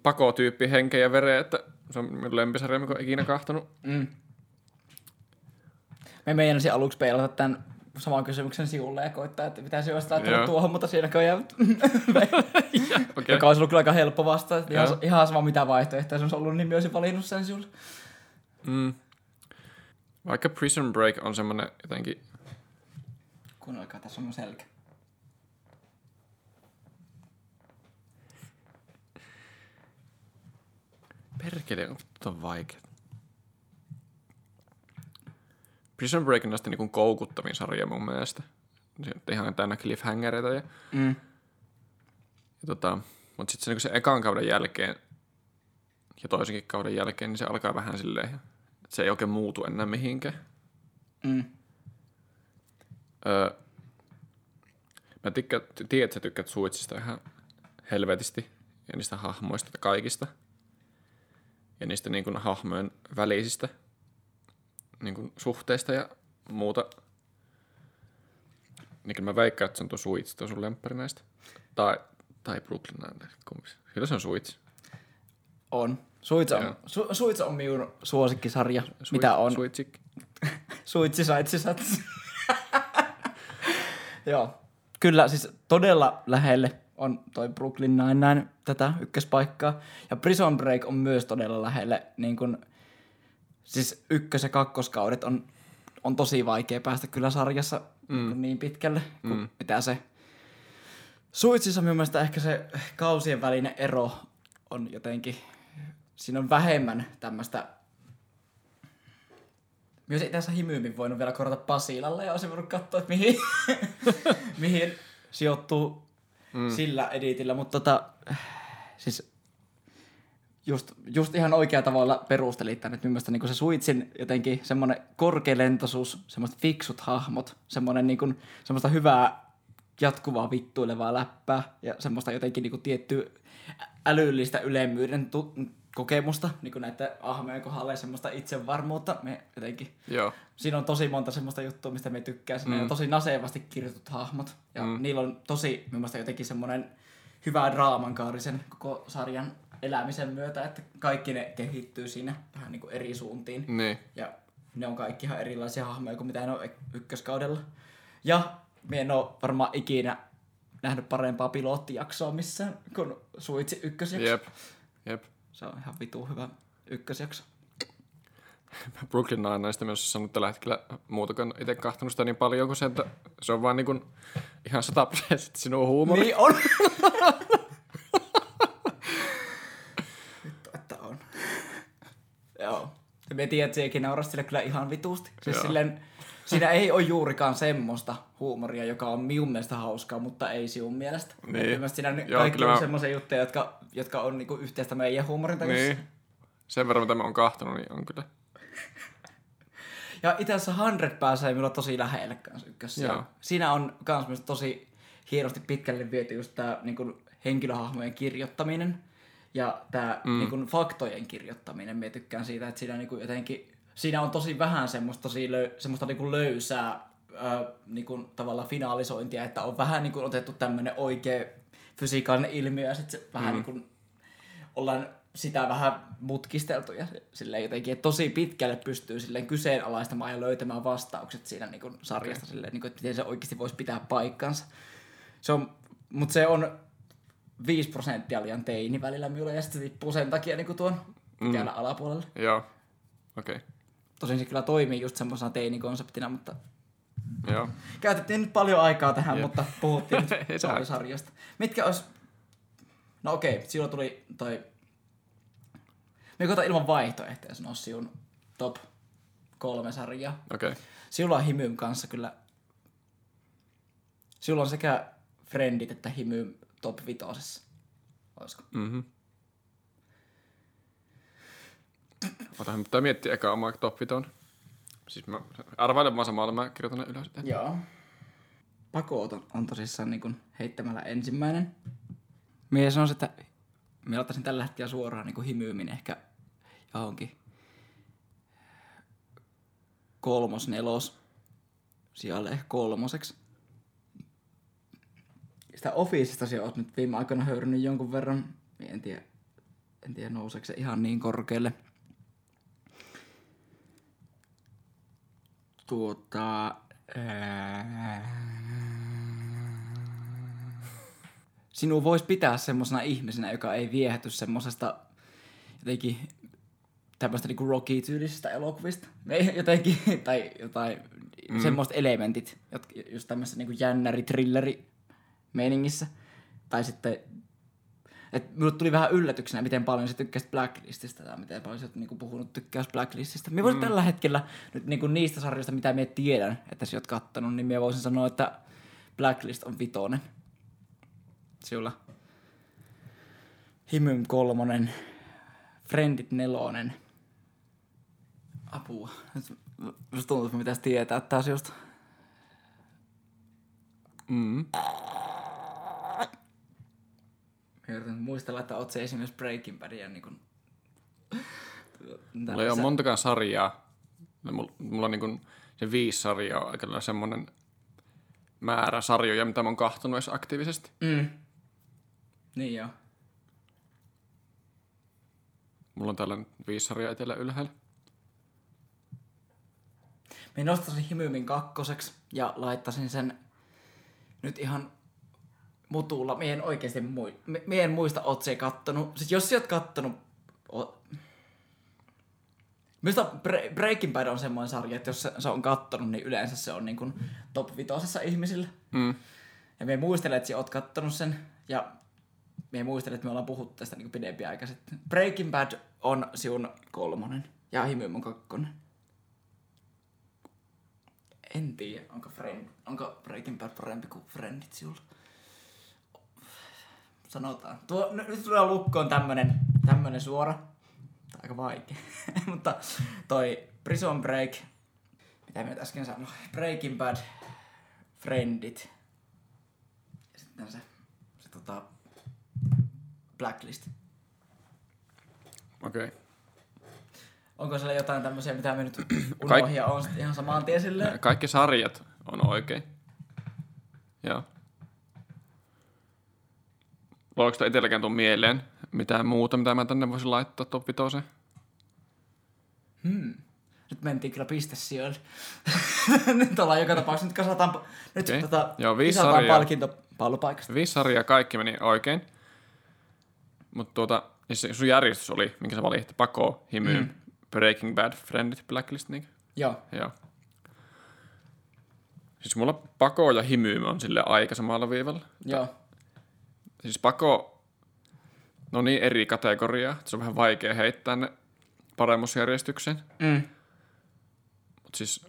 pakotyyppi henkeä ja vereä, että se on minun lempisarja, mikä olen ikinä kahtonut. Mm. Me meinasin aluksi peilata tämän saman kysymyksen sivulle ja koittaa, että pitäisi olisi laittanut tuohon, mutta siinä näköjään, Okei. joka olisi ollut kyllä aika helppo vastata. Ihan, Joo. ihan sama mitä vaihtoehtoja se olisi ollut, niin myös valinnut sen sivulle. Mm. Vaikka Prison Break on semmoinen jotenkin, Kuunnelkaa, tässä on mun selkä. perkele, on on vaikea. Prison Break on näistä niin koukuttavin sarja mun mielestä. Se on ihan täynnä cliffhangereita ja, Mm. ja tota, mutta sitten se, niin se ekan kauden jälkeen ja toisenkin kauden jälkeen, niin se alkaa vähän silleen, että se ei oikein muutu enää mihinkään. Mm. Öö, mä tykkään, tiedän, että sä tykkäät Suitsista ihan helvetisti ja niistä hahmoista ja kaikista. Ja niistä niin kuin, hahmojen välisistä niin kuin, suhteista ja muuta. Niin kyllä mä veikkaan, että se on tuo Suits, tuo sun lemppari näistä. Tai, tai Brooklyn Nine-Nine, kumpi. Kyllä se on Suits. On. Suits on, su, Suits on minun suosikkisarja. Mitä on? Suitsik. Suitsi, saitsi, satsi. Joo. Kyllä, siis todella lähelle on toi Brooklyn Nine-Nine tätä ykköspaikkaa. Ja Prison Break on myös todella lähelle. Niin kun, siis ykkös- ja kakkoskaudet on, on tosi vaikea päästä kyllä sarjassa mm. niin pitkälle kuin mm. mitä se. Suitsissa minun mielestä ehkä se kausien välinen ero on jotenkin, siinä on vähemmän tämmöistä myös itse asiassa himyymmin voinut vielä korjata Pasilalle ja olisin voinut katsoa, että mihin, mihin sijoittuu mm. sillä editillä. Mutta tota, siis just, just ihan oikea tavalla perustelit tänne, että mielestäni niin se Suitsin jotenkin semmoinen korkealentoisuus, semmoiset fiksut hahmot, semmoinen niin kuin, semmoista hyvää jatkuvaa vittuilevaa läppää ja semmoista jotenkin niin kuin tiettyä älyllistä ylemmyyden tu- kokemusta niin kuin näiden ahmojen kohdalla ja semmoista itsevarmuutta. Me jotenkin, Joo. siinä on tosi monta semmoista juttua, mistä me tykkää. Siinä mm. on tosi nasevasti kirjoitut hahmot ja mm. niillä on tosi mielestäni jotenkin semmoinen hyvä draamankaari sen koko sarjan elämisen myötä, että kaikki ne kehittyy siinä vähän niin kuin eri suuntiin. Niin. Ja ne on kaikki ihan erilaisia hahmoja kuin mitä ne on ykköskaudella. Ja me en ole varmaan ikinä nähnyt parempaa pilottijaksoa missään kuin Suitsi ykkösjakso. Jep. Jep. Se on ihan vitu hyvä ykkösjakso. Brooklyn Nine-Nineista myös sanonut tällä hetkellä muutakaan itse kahtonut sitä niin paljon kuin se, että se on vaan niin kuin ihan sataprosenttisesti sinun huumori. Niin on. Vittu, että on. Joo. Ja me tiedät, että sekin naurasi sille kyllä ihan vitusti. Siis Joo. silleen, siinä ei ole juurikaan semmoista huumoria, joka on minun mielestä hauskaa, mutta ei sinun mielestä. Niin. Mielestäni siinä Joo, kaikki on mä- semmoisia juttuja, jotka, jotka on niinku yhteistä meidän huumorin tajussa. Niin. Sen verran, mitä mä oon kahtonut, niin on kyllä. Ja itse asiassa 100 pääsee minulla tosi lähelle kanssa ykkössä. Siinä on kans myös tosi hienosti pitkälle viety just tää niin henkilöhahmojen kirjoittaminen ja tää mm. niin faktojen kirjoittaminen. Mä tykkään siitä, että siinä niin jotenkin, siinä on tosi vähän semmoista, semmoista niin löysää ää, niin kuin tavallaan finaalisointia, että on vähän niin kuin otettu tämmöinen oikea fysiikallinen ilmiö ja sitten vähän mm. niin kuin ollaan sitä vähän mutkisteltu ja silleen jotenkin, että tosi pitkälle pystyy silleen kyseenalaistamaan ja löytämään vastaukset siinä niin kuin sarjasta okay. silleen, niin kuin, että miten se oikeasti voisi pitää paikkansa. Se on, mutta se on 5 prosenttia liian teini välillä minulla ja sitten se tippuu sen takia niin kuin tuon pykälän alapuolelle. Joo. Okei. Okay. Tosin se kyllä toimii just semmoisena teinikonseptina, mutta Joo. käytettiin nyt paljon aikaa tähän, Jep. mutta puhuttiin nyt sarjasta. Mitkä olisi... No okei, silloin tuli toi... Me koitan ilman vaihtoehtoja sanoa sinun top kolme sarjaa. Okei. Okay. Sinulla on Himym kanssa kyllä... Sinulla on sekä Friendit että Himym top vitosessa. Olisiko? Mhm. Otahan pitää miettiä eka omaa top viton. Siis mä arvailen vaan samalla, mä kirjoitan ne ylös. Joo. Pakoot on, on tosissaan niin kuin heittämällä ensimmäinen. Mies on että mä ottaisin tällä hetkellä suoraan niin himyymin ehkä johonkin kolmos, nelos sijalle ehkä kolmoseksi. Sitä Officesta sä oot nyt viime aikoina höyrynyt jonkun verran. En tiedä, en tiedä nouseeko se ihan niin korkealle. Tuota... Sinua voisi pitää semmoisena ihmisenä, joka ei viehäty semmoisesta jotenkin tämmöistä niinku Rocky-tyylisestä elokuvista. Ei, jotenkin, tai jotain mm. semmoista elementit, jotka just tämmöisessä niinku jännäri, trilleri meiningissä. Tai sitten, että minulle tuli vähän yllätyksenä, miten paljon sä tykkäsit Blacklistista tai miten paljon sä oot niinku puhunut tykkäys Blacklistista. Minä voisin mm. tällä hetkellä nyt niinku niistä sarjoista, mitä me tiedän, että sä oot kattonut, niin minä voisin sanoa, että Blacklist on vitonen. Sinulla Himym kolmonen, Friendit nelonen. Apua. Nyt Musta tuntuu, että pitäisi tietää taas just. Mm. Yritän muistella, että oot se esimerkiksi Breaking Badia niin kuin... Mulla ei ole montakaan sarjaa. Mulla, mulla on niin kuin se viisi sarjaa on aika semmoinen määrä sarjoja, mitä mä oon kahtonut edes aktiivisesti. Mm. Niin joo. Mulla on täällä viisi sarjaa etelä ylhäällä. Minä nostaisin Himymin kakkoseksi ja laittaisin sen nyt ihan mutulla. Mie en oikeasti mui, mie en muista, oot se kattonut. Siis jos sä oot kattonut... O... Minusta Bre- Breaking Bad on semmoinen sarja, että jos se, on kattonut, niin yleensä se on niin kuin top vitosessa ihmisillä. Mm. Ja me muistelen, että sä oot kattonut sen. Ja me muistelen, että me ollaan puhuttu tästä niin pidempi aika sitten. Breaking Bad on sinun kolmonen. Ja Himym on kakkonen. En tiedä, onko, friend, onko Breaking Bad parempi kuin Friendit sinulla. Sanotaan. Tuo, nyt tulee lukkoon tämmönen, tämmönen suora. On aika vaikea. Mutta toi Prison Break. Mitä mä äsken sanoin? Breaking Bad. Friendit. Ja sitten se, se tota, Blacklist. Okei. Okay. Onko siellä jotain tämmöisiä, mitä me nyt unohdin ja on ihan samaan tien silleen? Kaikki sarjat on oikein. Joo. Voiko sitä itselläkään tuu mieleen mitään muuta, mitä mä tänne voisin laittaa top 5? Hmm. Nyt mentiin kyllä pistesijoille. nyt ollaan joka tapauksessa. Nyt kasataan, nyt Okei. tota, Joo, viisi sarjaa. palkinto pallopaikasta. Viisi sarjaa kaikki meni oikein. Mutta tuota, se sun järjestys oli, minkä sä valitit, Pako, Hymy, mm. Breaking Bad, Friendit, Blacklist, niin Joo. Joo. Siis mulla Pako ja Hymy on sille aika samalla viivalla. Joo. Siis Pako, no niin eri kategoriaa, että se on vähän vaikea heittää ne paremmuusjärjestykseen. Mm. Mutta siis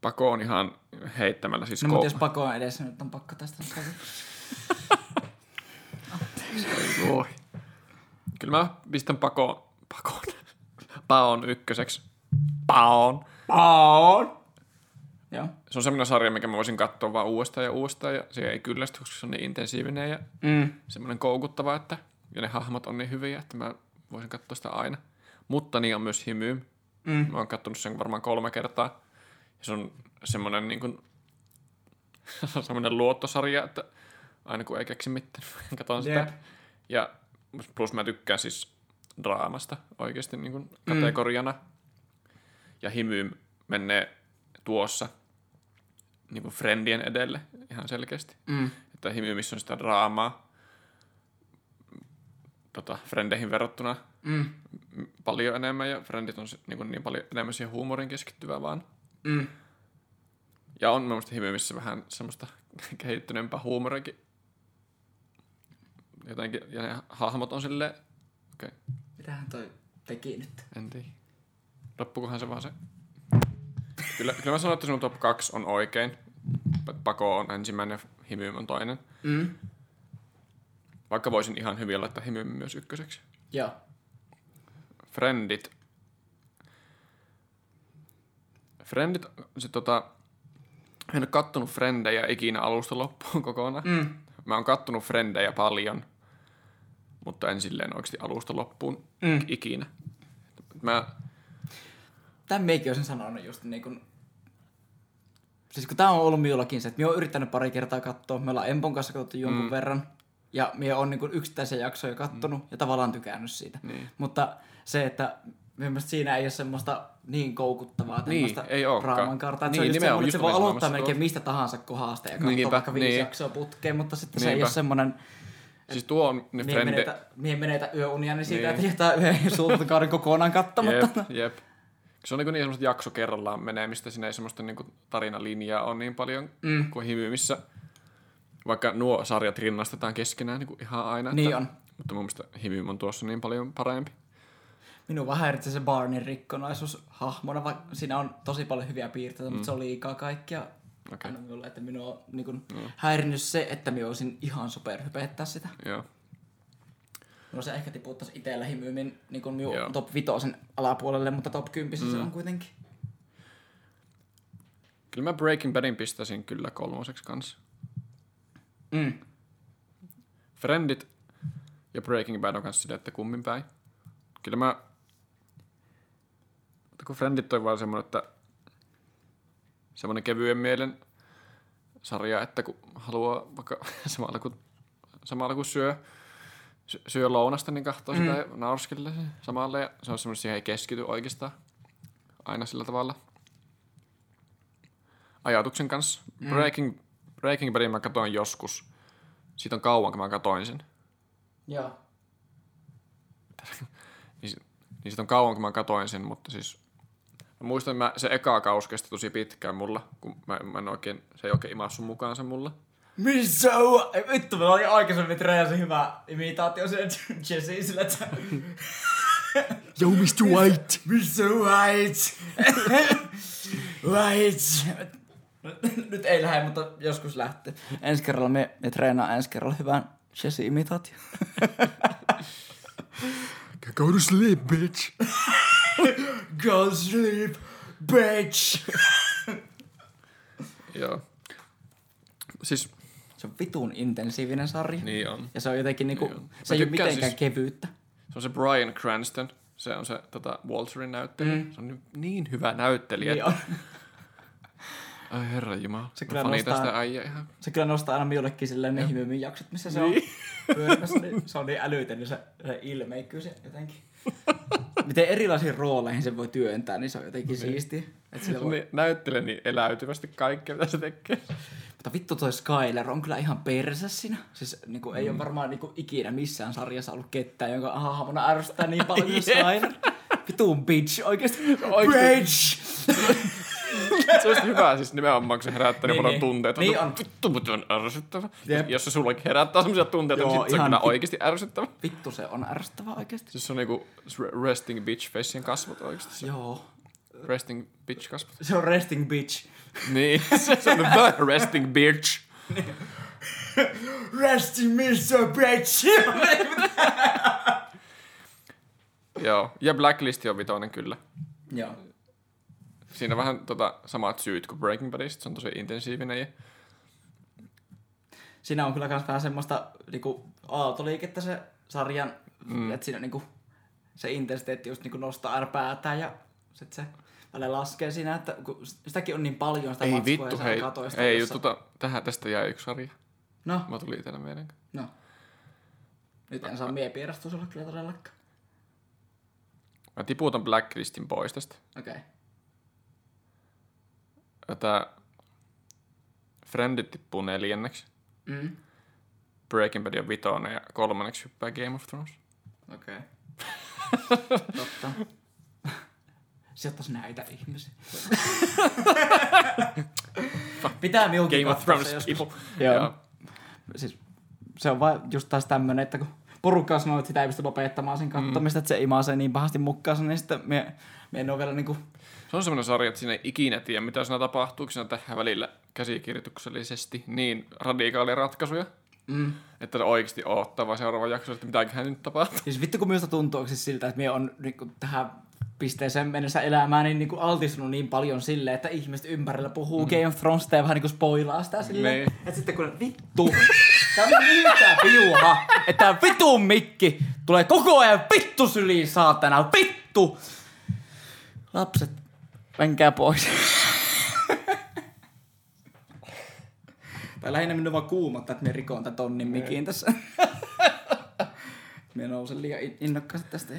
Pako on ihan heittämällä siis No, mutta jos pako on edessä, nyt on pakko tästä. Voi. Kyllä mä pistän Pako, Pakon, Paon ykköseksi. Paon. Paon! Joo. Se on semmoinen sarja, mikä mä voisin katsoa vaan uudestaan ja uudestaan ja se ei kyllästy, koska se on niin intensiivinen ja Mm. semmoinen koukuttava, että ja ne hahmot on niin hyviä, että mä voisin katsoa sitä aina. Mutta niin on myös Hymy. Mm. Mä oon katsonut sen varmaan kolme kertaa. Ja se on semmoinen niin kuin, semmoinen luottosarja, että aina kun ei keksi mitään, katon sitä. Jep. Ja plus mä tykkään siis draamasta oikeasti niin kuin kategoriana. Ja Hymy menee tuossa niin kuin friendien edelle ihan selkeästi. Mm. Että Hymy, missä on sitä draamaa tota, frendeihin verrattuna Mm. paljon enemmän ja Friendit on niin, kuin niin paljon enemmän siihen huumorin keskittyvää vaan. Mm. Ja on mielestäni Himymissä vähän semmoista kehittyneempää huumoriakin. Jotenkin, ja ne hahmot on silleen, okei, okay, Mitähän toi teki nyt? en tiedä. Loppukohan se vaan se. Kyllä, kyllä mä sanon, että sinun top 2 on oikein. Pako on ensimmäinen, Himy on toinen. Mm. Vaikka voisin ihan hyvin laittaa Himy myös ykköseksi. Joo. Friendit. Friendit, se tota, en ole kattonut Frendejä ikinä alusta loppuun kokonaan. Mm. Mä oon kattonut Frendejä paljon. mutta en silleen oikeasti alusta loppuun mm. ikinä. Mä, Tämän meikin olisin sanonut just niin kuin... Siis kun tää on ollut minullakin se, että minä olen yrittänyt pari kertaa katsoa. Me ollaan Empon kanssa katsottu jonkun mm. verran. Ja minä olen niin yksittäisen jaksoja kattonut mm. ja tavallaan tykännyt siitä. Niin. Mutta se, että mielestäni siinä ei ole semmoista niin koukuttavaa Niin, tämmöistä ei ookaan. draaman kartaa. Niin, se, on just semmoinen, että se just voi aloittaa melkein tuosta. mistä tahansa kohdasta ja katsoa Niinpä, vaikka viisi niin. jaksoa putkeen, mutta sitten se ei Niinpä. ole semmoinen... siis tuo on ne Mie frendi... menetä, menetä yöunia niin siitä, Niin. että jättää yhden sultakauden kokonaan katsomatta. Jep, jep. Se on niin, niin semmoista jakso kerrallaan menemistä, siinä ei semmoista niin tarinalinjaa ole niin paljon mm. kuin himymissä. Vaikka nuo sarjat rinnastetaan keskenään niin kuin ihan aina. Niin että, on. Mutta mun mielestä himym on tuossa niin paljon parempi. Minun vähän häiritsee se Barnin rikkonaisuus hahmona, vaikka siinä on tosi paljon hyviä piirteitä, mutta se on liikaa kaikkia. Mm. Aina minulle, että minua on niin kuin, häirinnyt se, että minä olisin ihan superhypettää sitä. Joo. No se ehkä tiputtaisi itsellä himyymin niin kuin minun Joo. top 5 alapuolelle, mutta top 10 mm. se on kuitenkin. Kyllä mä Breaking Badin pistäisin kyllä kolmoseksi kanssa. Mm. Friendit ja Breaking Bad on kanssa silleen, että kummin päin. Kyllä mä... Mutta kun Friendit on vaan semmoinen, että semmoinen kevyen mielen sarja, että kun haluaa vaikka samalla kun, samalla kun syö, sy- syö lounasta, niin katsoo mm. sitä sen samalla. Ja se on semmoinen, siihen ei keskity oikeastaan aina sillä tavalla ajatuksen kanssa. Mm. Breaking, Breaking Badin mä katoin joskus. Siitä on kauan, kun mä katoin sen. Joo. Niin, niin siitä on kauan, kun mä katoin sen, mutta siis... Mä muistan, että mä, se eka kaus kesti tosi pitkään mulla, kun mä, mä en oikein, se ei oikein imassu mukaansa mulla. Missä on? Vittu, meillä oli aikaisemmin Trejasen hyvä imitaatio sille Jesse sille, että... Yo, Mr. White! Mr. White! White! Nyt ei lähde, mutta joskus lähtee. Ensi kerralla me, me treenaa ensi kerralla hyvän Jesse-imitaatio. Go to sleep, bitch! Go sleep, bitch! Joo. Siis, Se on vitun intensiivinen sarja. niin on. Ja se on jotenkin niinku, Niin on. se ei ole mitenkään siis- kevyyttä. Se on se Brian Cranston. Se on se tota, Walterin näyttelijä. Mm. Se on niin, niin hyvä näyttelijä. Niin että- on. Ai herra jumala. Se kyllä nostaa- sitä äijä ihan. Se kyllä nostaa aina minullekin silleen ne himymin jaksot, missä se on pyörimässä. Niin se on niin älytön, niin se, se ilmeikkyy se jotenkin. Miten erilaisiin rooleihin se voi työntää, niin se on jotenkin siistiä. Että sillä Se voi... niin, näyttelee niin eläytyvästi kaikkea, mitä se tekee. Mutta vittu toi Skyler on kyllä ihan persä siinä. Siis niinku, ei Mm. ole varmaan niinku, ikinä missään sarjassa ollut ketään, jonka hahmona ärsyttää niin paljon kuin. Skyler. Vitun bitch, oikeesti. Oikeesti. Bitch! Se olisi hyvä siis nimenomaan, kun se herättää niin, Niin, paljon niin. tunteita. Niin on. Vittu, mutta on ärsyttävä. Jep. Jos se sullakin herättää sellaisia tunteita, Joo, niin sit se on kyllä oikeasti ärsyttävä. Vittu se on ärsyttävää oikeesti. Siis se on niinku resting bitch facein kasvot oikeasti. Se Joo. resting bitch kasvot. Se on resting bitch. Niin, se on the resting bitch. Resting Mr. Bitch! Joo, ja Blacklist on vitoinen kyllä. Joo. Siinä on vähän tota, samat syyt kuin Breaking Badista, se on tosi intensiivinen ja Siinä on kyllä myös vähän semmoista niinku, aaltoliikettä se sarjan, mm. että siinä niinku, se intensiteetti just niinku nostaa ärpäätään ja sit se välillä laskee siinä, että kun sitäkin on niin paljon sitä ei matskua vittu, ja hei, katsoit sitä ei, jossa- tota, tähän tästä jäi yksi sarja. No, Mä tuli itsellä mieleen. no. Nyt en saa miepierastua sulle kyllä todellakaan. Mä tiputan Blacklistin pois tästä. Okei. Okay. Tää Friendit tippuu neljänneksi. Mm. Breaking Bad on vitonen ja kolmanneksi hyppää Game of Thrones. Okei. Totta. Sijoittais näitä ihmisiä. Pitää miukin Game of Thrones people. Joo. Siis, se on vaan just taas tämmönen, että kun porukka sanoo, että sitä ei pysty lopettamaan sen kattomista, mm. että se imaisee niin pahasti mukaansa, niin sitten me, me en ole vielä niinku... Se on semmoinen sarja, että siinä ei ikinä tiedä, mitä siinä tapahtuu, kun siinä tehdään välillä käsikirjoituksellisesti niin radikaalia ratkaisuja, Mm. että ne oikeasti odottaa vaan seuraava jakso, että mitäköhän nyt tapahtuu. Siis vittu kun minusta tuntuu siis siltä, että me on niinku tähän pisteeseen mennessä elämää niin, niin kuin altistunut niin paljon sille, että ihmiset ympärillä puhuu mm. Game of Thronesista ja vähän niin kuin spoilaa sitä silleen. Niin. Että sitten kun vittu, tää on niin tää piuha, että tää vitun mikki tulee koko ajan vittu syliin saatana, vittu! Lapset, menkää pois. Tai lähinnä minun vaan kuumottaa, että me rikoon tätä tonnin mikin tässä. me nousen liian in- innokkaasti tästä.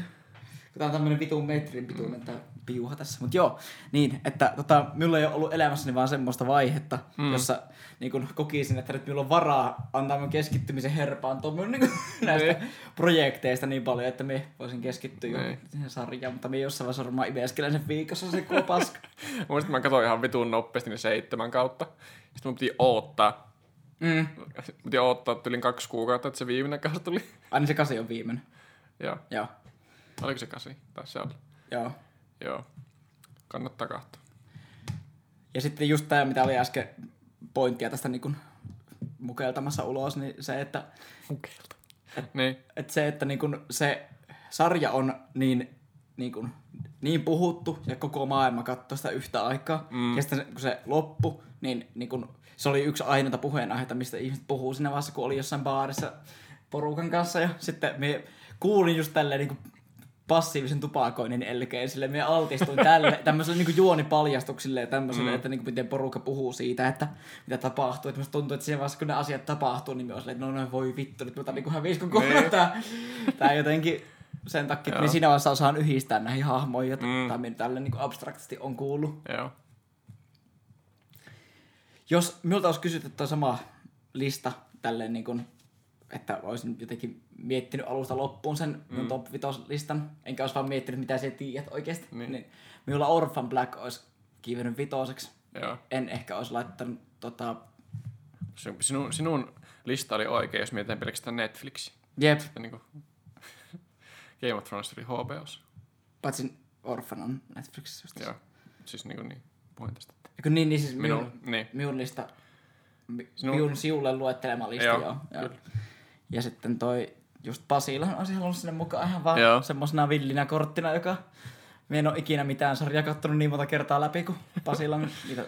Tää on tämmönen vitun metrin pituinen tää piuha tässä. Mut joo, niin, että tota, minulla ei ole ollut elämässäni vaan semmoista vaihetta, mm. jossa niin kun kokisin, että nyt minulla on varaa antaa mun keskittymisen herpaantua mun niin näistä projekteista niin paljon, että me voisin keskittyä jo Niin. siihen sarjaan, mutta me jossain vaiheessa varmaan imeskelen sen viikossa se kuva paska. Muistin, mä katsoin ihan vitun nopeasti ne seitsemän kautta. Sitten mun piti odottaa. Mm. Piti odottaa tylin kaksi kuukautta, että se viimeinen kausi tuli. Aina se kasi on viimeinen. Joo. Joo. Oliko se kasi? Tai se oli. Joo. Joo. Kannattaa katsoa. Ja sitten just tämä, mitä oli äsken pointtia tästä niin kuin mukeltamassa ulos, niin se, että, Mukelta. Niin. että se, että niin kuin se sarja on niin, niin, kuin, niin puhuttu ja koko maailma katsoi sitä yhtä aikaa. Mm. Ja sitten se- kun se loppu, niin, niin kuin, se oli yksi ainoita puheenaiheita, mistä ihmiset puhuu siinä vaiheessa, kun oli jossain baarissa porukan kanssa. Ja sitten me kuulin just tälleen niin passiivisen tupakoinnin elkeen, sille me altistuin tälle, tämmöiselle niin juonipaljastuksille ja tämmöiselle, mm. että niin kuin miten porukka puhuu siitä, että mitä tapahtuu. Että musta tuntuu, että siinä vaiheessa, kun ne asiat tapahtuu, niin me on silleen, että no, no voi vittu, nyt mä otan niin hävis koko Niin. tää, tää jotenkin sen takia, että me siinä vaiheessa osaan yhdistää näihin hahmoihin, joita Mm. mm. tälle niin abstraktisti on kuullut. Joo. Jos minulta olisi kysytty tuo sama lista tälleen niin kuin, että olisin jotenkin miettinyt alusta loppuun sen mm. mun top 5 listan, enkä olisi vaan miettinyt, mitä sä tiedät oikeasti, Niin. niin, minulla Orphan Black olisi kiivennyt vitoseksi. Joo. En ehkä olisi laittanut tota... Se- Sinun, sinun lista oli oikein, jos mietitään pelkästään Netflix. Jep, Ja niin kuin Game of Thrones oli HBOssa. paitsi Orphan on Netflixissä just. Joo. Siis niin kuin niin. Puhuin tästä. Eikö niin, niin siis Minun, minun, niin. minun lista, mi- Sinun- minun siulle luettelema lista, Joo, joo. joo. kyllä. Ja sitten toi just Pasilan olisi halunnut sinne mukaan ihan vaan Joo. semmosena villinä korttina, joka me en ole ikinä mitään sarjaa kattonut niin monta kertaa läpi kuin Pasilan niitä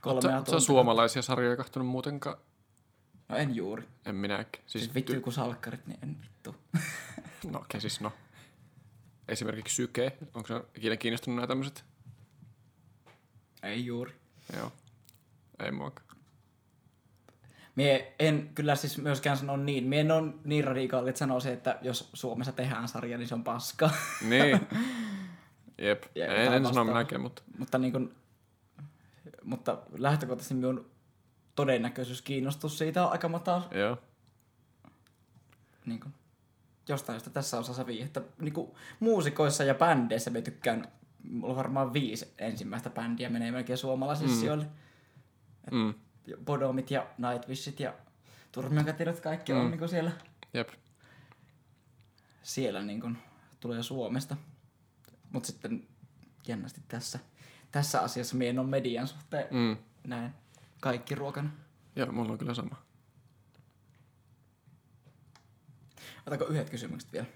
kolmea on tuntia. suomalaisia sarjoja kahtonut muutenkaan. No en juuri. En minäkään. Siis, Siis, vittu kun salkkarit, niin en vittu. No okei, okay, siis no. Esimerkiksi Syke. Onko se ikinä kiinnostunut nämä tämmöiset? Ei juuri. Joo. Ei muakaan. Mie en kyllä siis myöskään sano niin. Mie en ole niin radikaali, että sanoisin, että jos Suomessa tehdään sarja, niin se on paska. Niin. Jep. Ja en, en sano minäkään, mutta mutta niin kuin, mutta lähtökohtaisesti minun todennäköisyys kiinnostus siitä on aika matala. joo. Niin kuin, jostain josta tässä osassa viihettä. Niin kuin, muusikoissa ja bändeissä me tykkään, mulla on varmaan viisi ensimmäistä bändiä menee melkein suomalaisille mm. sijoille. Mm. Bodomit ja Nightwishit ja Turmionkatirat, kaikki mm. on niin kuin siellä, Jep. siellä niin kuin, tulee Suomesta. Mutta sitten jännästi tässä, tässä asiassa mie en ole median suhteen Mm. näin kaikki ruokana. Joo, mulla on kyllä sama. Otako yhdet kysymykset vielä?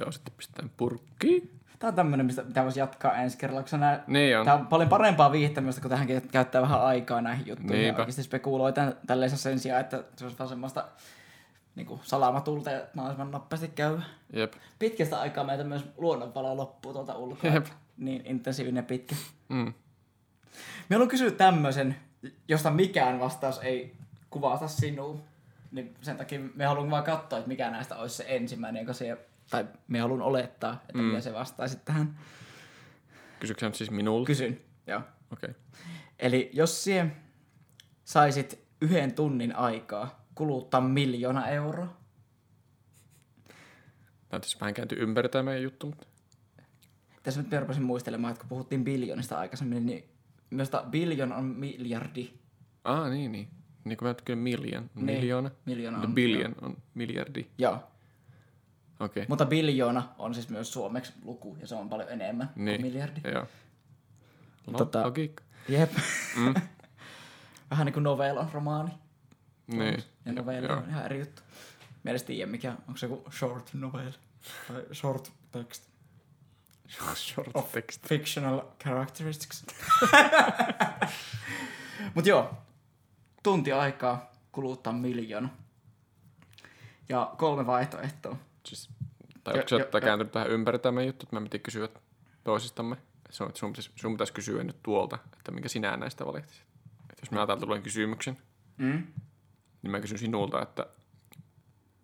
Joo, sitten pistetään purkkiin. Tää on tämmönen, mistä mitä voisi jatkaa ensi kerralla, koska nää, Niin on. Tää on paljon parempaa viihtämistä, kun tähän käyttää vähän aikaa näihin juttuihin. Ja Niinpä. oikeasti spekuloi tän, tälleen sen sijaan, että se olisi vaan semmoista niin kuin salamatulta ja mahdollisimman nopeasti käy. Jep. Pitkästä aikaa meitä myös luonnonvalo loppuu tuolta ulkoa. Jep. Niin intensiivinen ja pitkä. Mm. Me haluan kysyä tämmöisen, josta mikään vastaus ei kuvasta sinua. Niin sen takia me haluan vaan katsoa, että mikä näistä olisi se ensimmäinen, joka siihen, tai me haluan olettaa, että mm. mitä se vastaisi tähän. Kysyksä nyt siis minulta? Kysyn, joo. Okei. Okay. Eli jos sie saisit yhden tunnin aikaa kuluttaa miljoona euroa, Näyttäisi vähän kääntyy ympäri tämä meidän juttu, mutta... tässä nyt mä rupesin muistelemaan, että kun puhuttiin biljonista aikaisemmin, niin myös biljon on miljardi. Ah, niin, niin. Niin kuin mä kyllä million. Niin, Miljoona. miljoona on, billion on miljardi. Joo. Okay. mutta biljoona on siis myös suomeksi luku, ja se on paljon enemmän Niin. kuin miljardi. Joo. No, Tota- logiikka. Jep. Mm. Vähän niin kuin novellon romaani. Niin. Ja novelli on ihan eri juttu. Mielestäni tiedä mikä, onko se joku short novel tai short text. Short text. fictional characteristics. Mut joo, tunti aikaa kuluttaa miljoona. Ja kolme vaihtoehtoa. Siis, tai onko se kääntynyt tähän ympäri tämä juttu, että me piti kysyä toisistamme. Se on, että sun, pitäisi, sun pitäisi kysyä nyt tuolta, että minkä sinä näistä valitsisit. Että jos mä täältä luen kysymyksen, Mm? niin mä kysyn sinulta, että,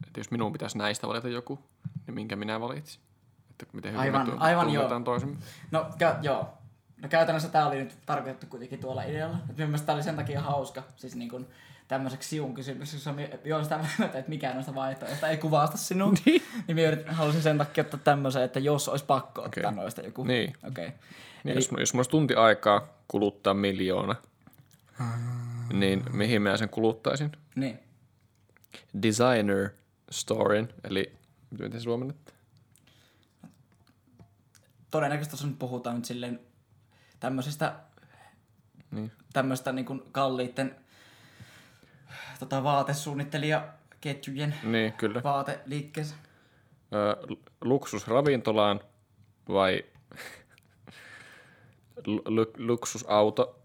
että jos minun pitäisi näistä valita joku, niin minkä minä valitsin. Että miten hyvin Aivan- me tu- aivan joo. tunnetaan toisemme. No, kä- joo. No käytännössä tää oli nyt tarkoitettu kuitenkin tuolla idealla. Et mun mielestä tää oli sen takia hauska. Siis niin kun tämmöiseksi siun kysymykseksi, jossa joo sitä mieltä, että mikään noista vaihtoehdoista ei kuvasta sinua. niin. niin yritin- halusin sen takia ottaa tämmöisen, että jos olisi pakko ottaa Okei. noista joku. Niin. Okay. Niin jos, jos mulla olisi tunti aikaa kuluttaa miljoona, niin mihin mä sen kuluttaisin? Niin. Designer storyn, eli miten se suomennettu? Todennäköisesti tuossa nyt puhutaan nyt silleen tämmöisistä Niin. tämmöistä niin kuin kalliitten tota, vaatesuunnittelijaketjujen Niin, kyllä. vaateliikkeessä. Ö, l- luksusravintolaan vai l- luksusauto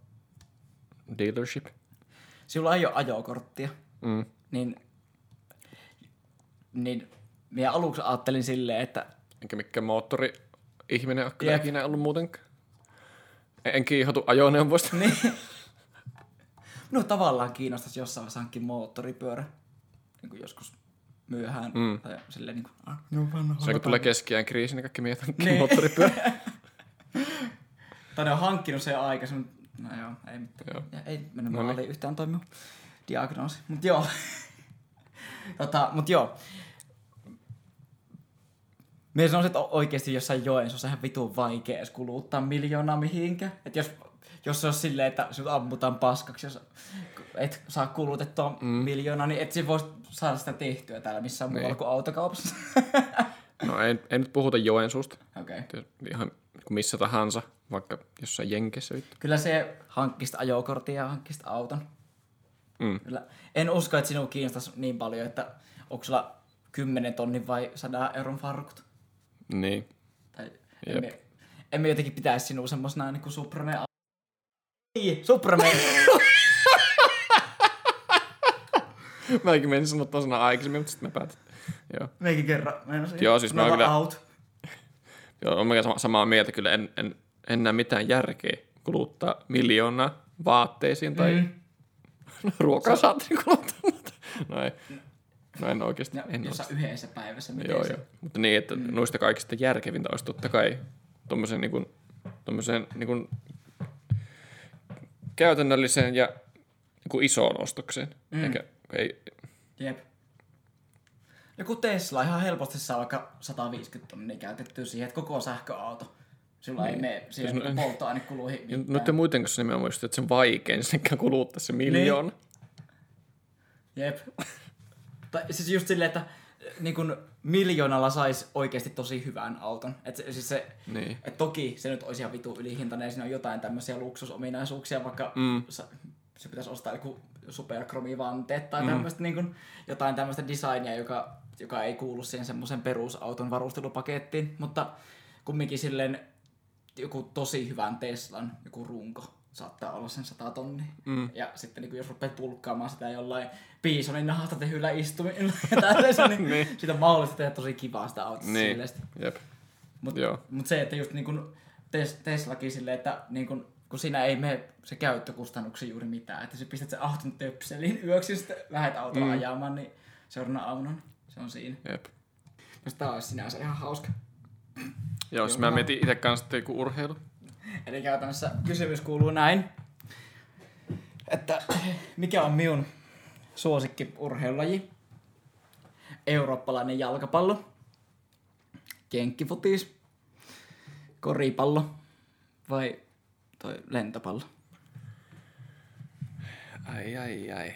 dealership? Sinulla ei ole ajokorttia, Mm. niin, niin minä aluksi ajattelin silleen, että Enkä mikään moottori ihminen ole kyllä Jep. ikinä ollut muutenkaan. En, kiihotu ajoneuvoista. niin, minua tavallaan kiinnostaisi jossain vaiheessa hankkia moottoripyörä, niin kuin joskus myöhään, mm. tai silleen niin kuin, ah, no vanha. Se kun tulee keskiään kriisi, niin kaikki miehet Niin. niin. moottoripyörä. Tai ne on hankkinut sen aikaisemmin, no joo, ei mitään. Joo. Ja ei mennyt No no niin. yhtään toimiu diagnoosi, mut joo. tota, mut joo. Mie sanoisin, että o- oikeesti jossain Joensuussa ihan vitun vaikea edes kuluttaa miljoonaa mihinkä. Et jos, jos se olisi silleen, että sinut ammutaan paskaksi, jos et saa kulutettua mm. miljoonaa, niin et voisi saada sitä tehtyä täällä missään muualla Niin. kuin autokaupassa. No ei, ei nyt puhuta Joensuusta. Okei. Okay. Ihan kuin missä tahansa, vaikka jossain Jenkeissä. Kyllä se hankkista ajokortin ja hankkista auton. Mm. Kyllä. En usko, että sinua kiinnostaisi niin paljon, että onko sulla 10 tonnin vai 100 euron farkut. Niin. Tai emme, emme jotenkin pitäisi sinua semmosena niin kuin Supreme... Ei, Supreme! Mäkin menin sanoa tuon sanan aikaisemmin, mutta sitten mä päätin. Joo. Meikin kerran. meinasin. Joo, siis mä Nova kyllä- Out. Joo, on sama- samaa mieltä kyllä. En, en, en näe mitään järkeä kuluttaa miljoonaa vaatteisiin tai mm. ruokaa saatiin kuluttaa. mutta- No ei. No en oikeasti. Ja en jossain yhdessä päivässä. Miten Joo, se? joo. Mutta niin, että mm. noista kaikista järkevintä olisi totta kai tuommoisen niin kuin, niin kuin käytännölliseen ja niin isoon ostokseen. Mm. Eikä, ei, Jep. Joku Tesla ihan helposti saa vaikka 150 tonnia käytettyä siihen, että koko sähköauto. Sulla ei mene siihen Siis siis no- polttoainekuluihin mitään. noiden muiden kanssa nimenomaan just, että se on vaikein senkään kuluttaa se miljoona. Jep. tai siis just silleen, että niin kun miljoonalla sais oikeasti tosi hyvän auton. Et se, siis se, Niin. et toki se nyt olisi ihan vitu ylihintainen ja siinä on jotain tämmöisiä luksusominaisuuksia, vaikka mm. sa, se pitäisi ostaa joku superkromivanteet tai mm. tämmöistä niin kun, jotain tämmöistä designia, joka, joka ei kuulu siihen semmoisen perusauton varustelupakettiin, mutta kumminkin silleen joku tosi hyvän Teslan, joku runko saattaa olla sen 100 tonnia. Mm. Ja sitten niin jos rupeat pulkkaamaan sitä jollain piisonin nahasta tehyllä istumilla ja tällaisen, niin, niin. siitä on mahdollista tehdä tosi kivaa sitä autosta Niin, silleen. jep. Mutta mut se, että just niin kun tes, Teslakin silleen, että niin kun, kun siinä ei mene se käyttökustannuksia juuri mitään, että sä pistät sen auton töpseliin yöksi ja sitten lähdet autolla mm. ajamaan, niin seuraavana aamuna se on siinä. Jep. Myös tää olisi sinänsä ihan hauska. Joo, siis mä mietin itse kanssa, että joku urheilu. Eli käytännössä kysymys kuuluu näin, että mikä on minun suosikki urheilulaji? Eurooppalainen jalkapallo, jenkkifutis, koripallo vai toi lentopallo? Ai, ai, ai.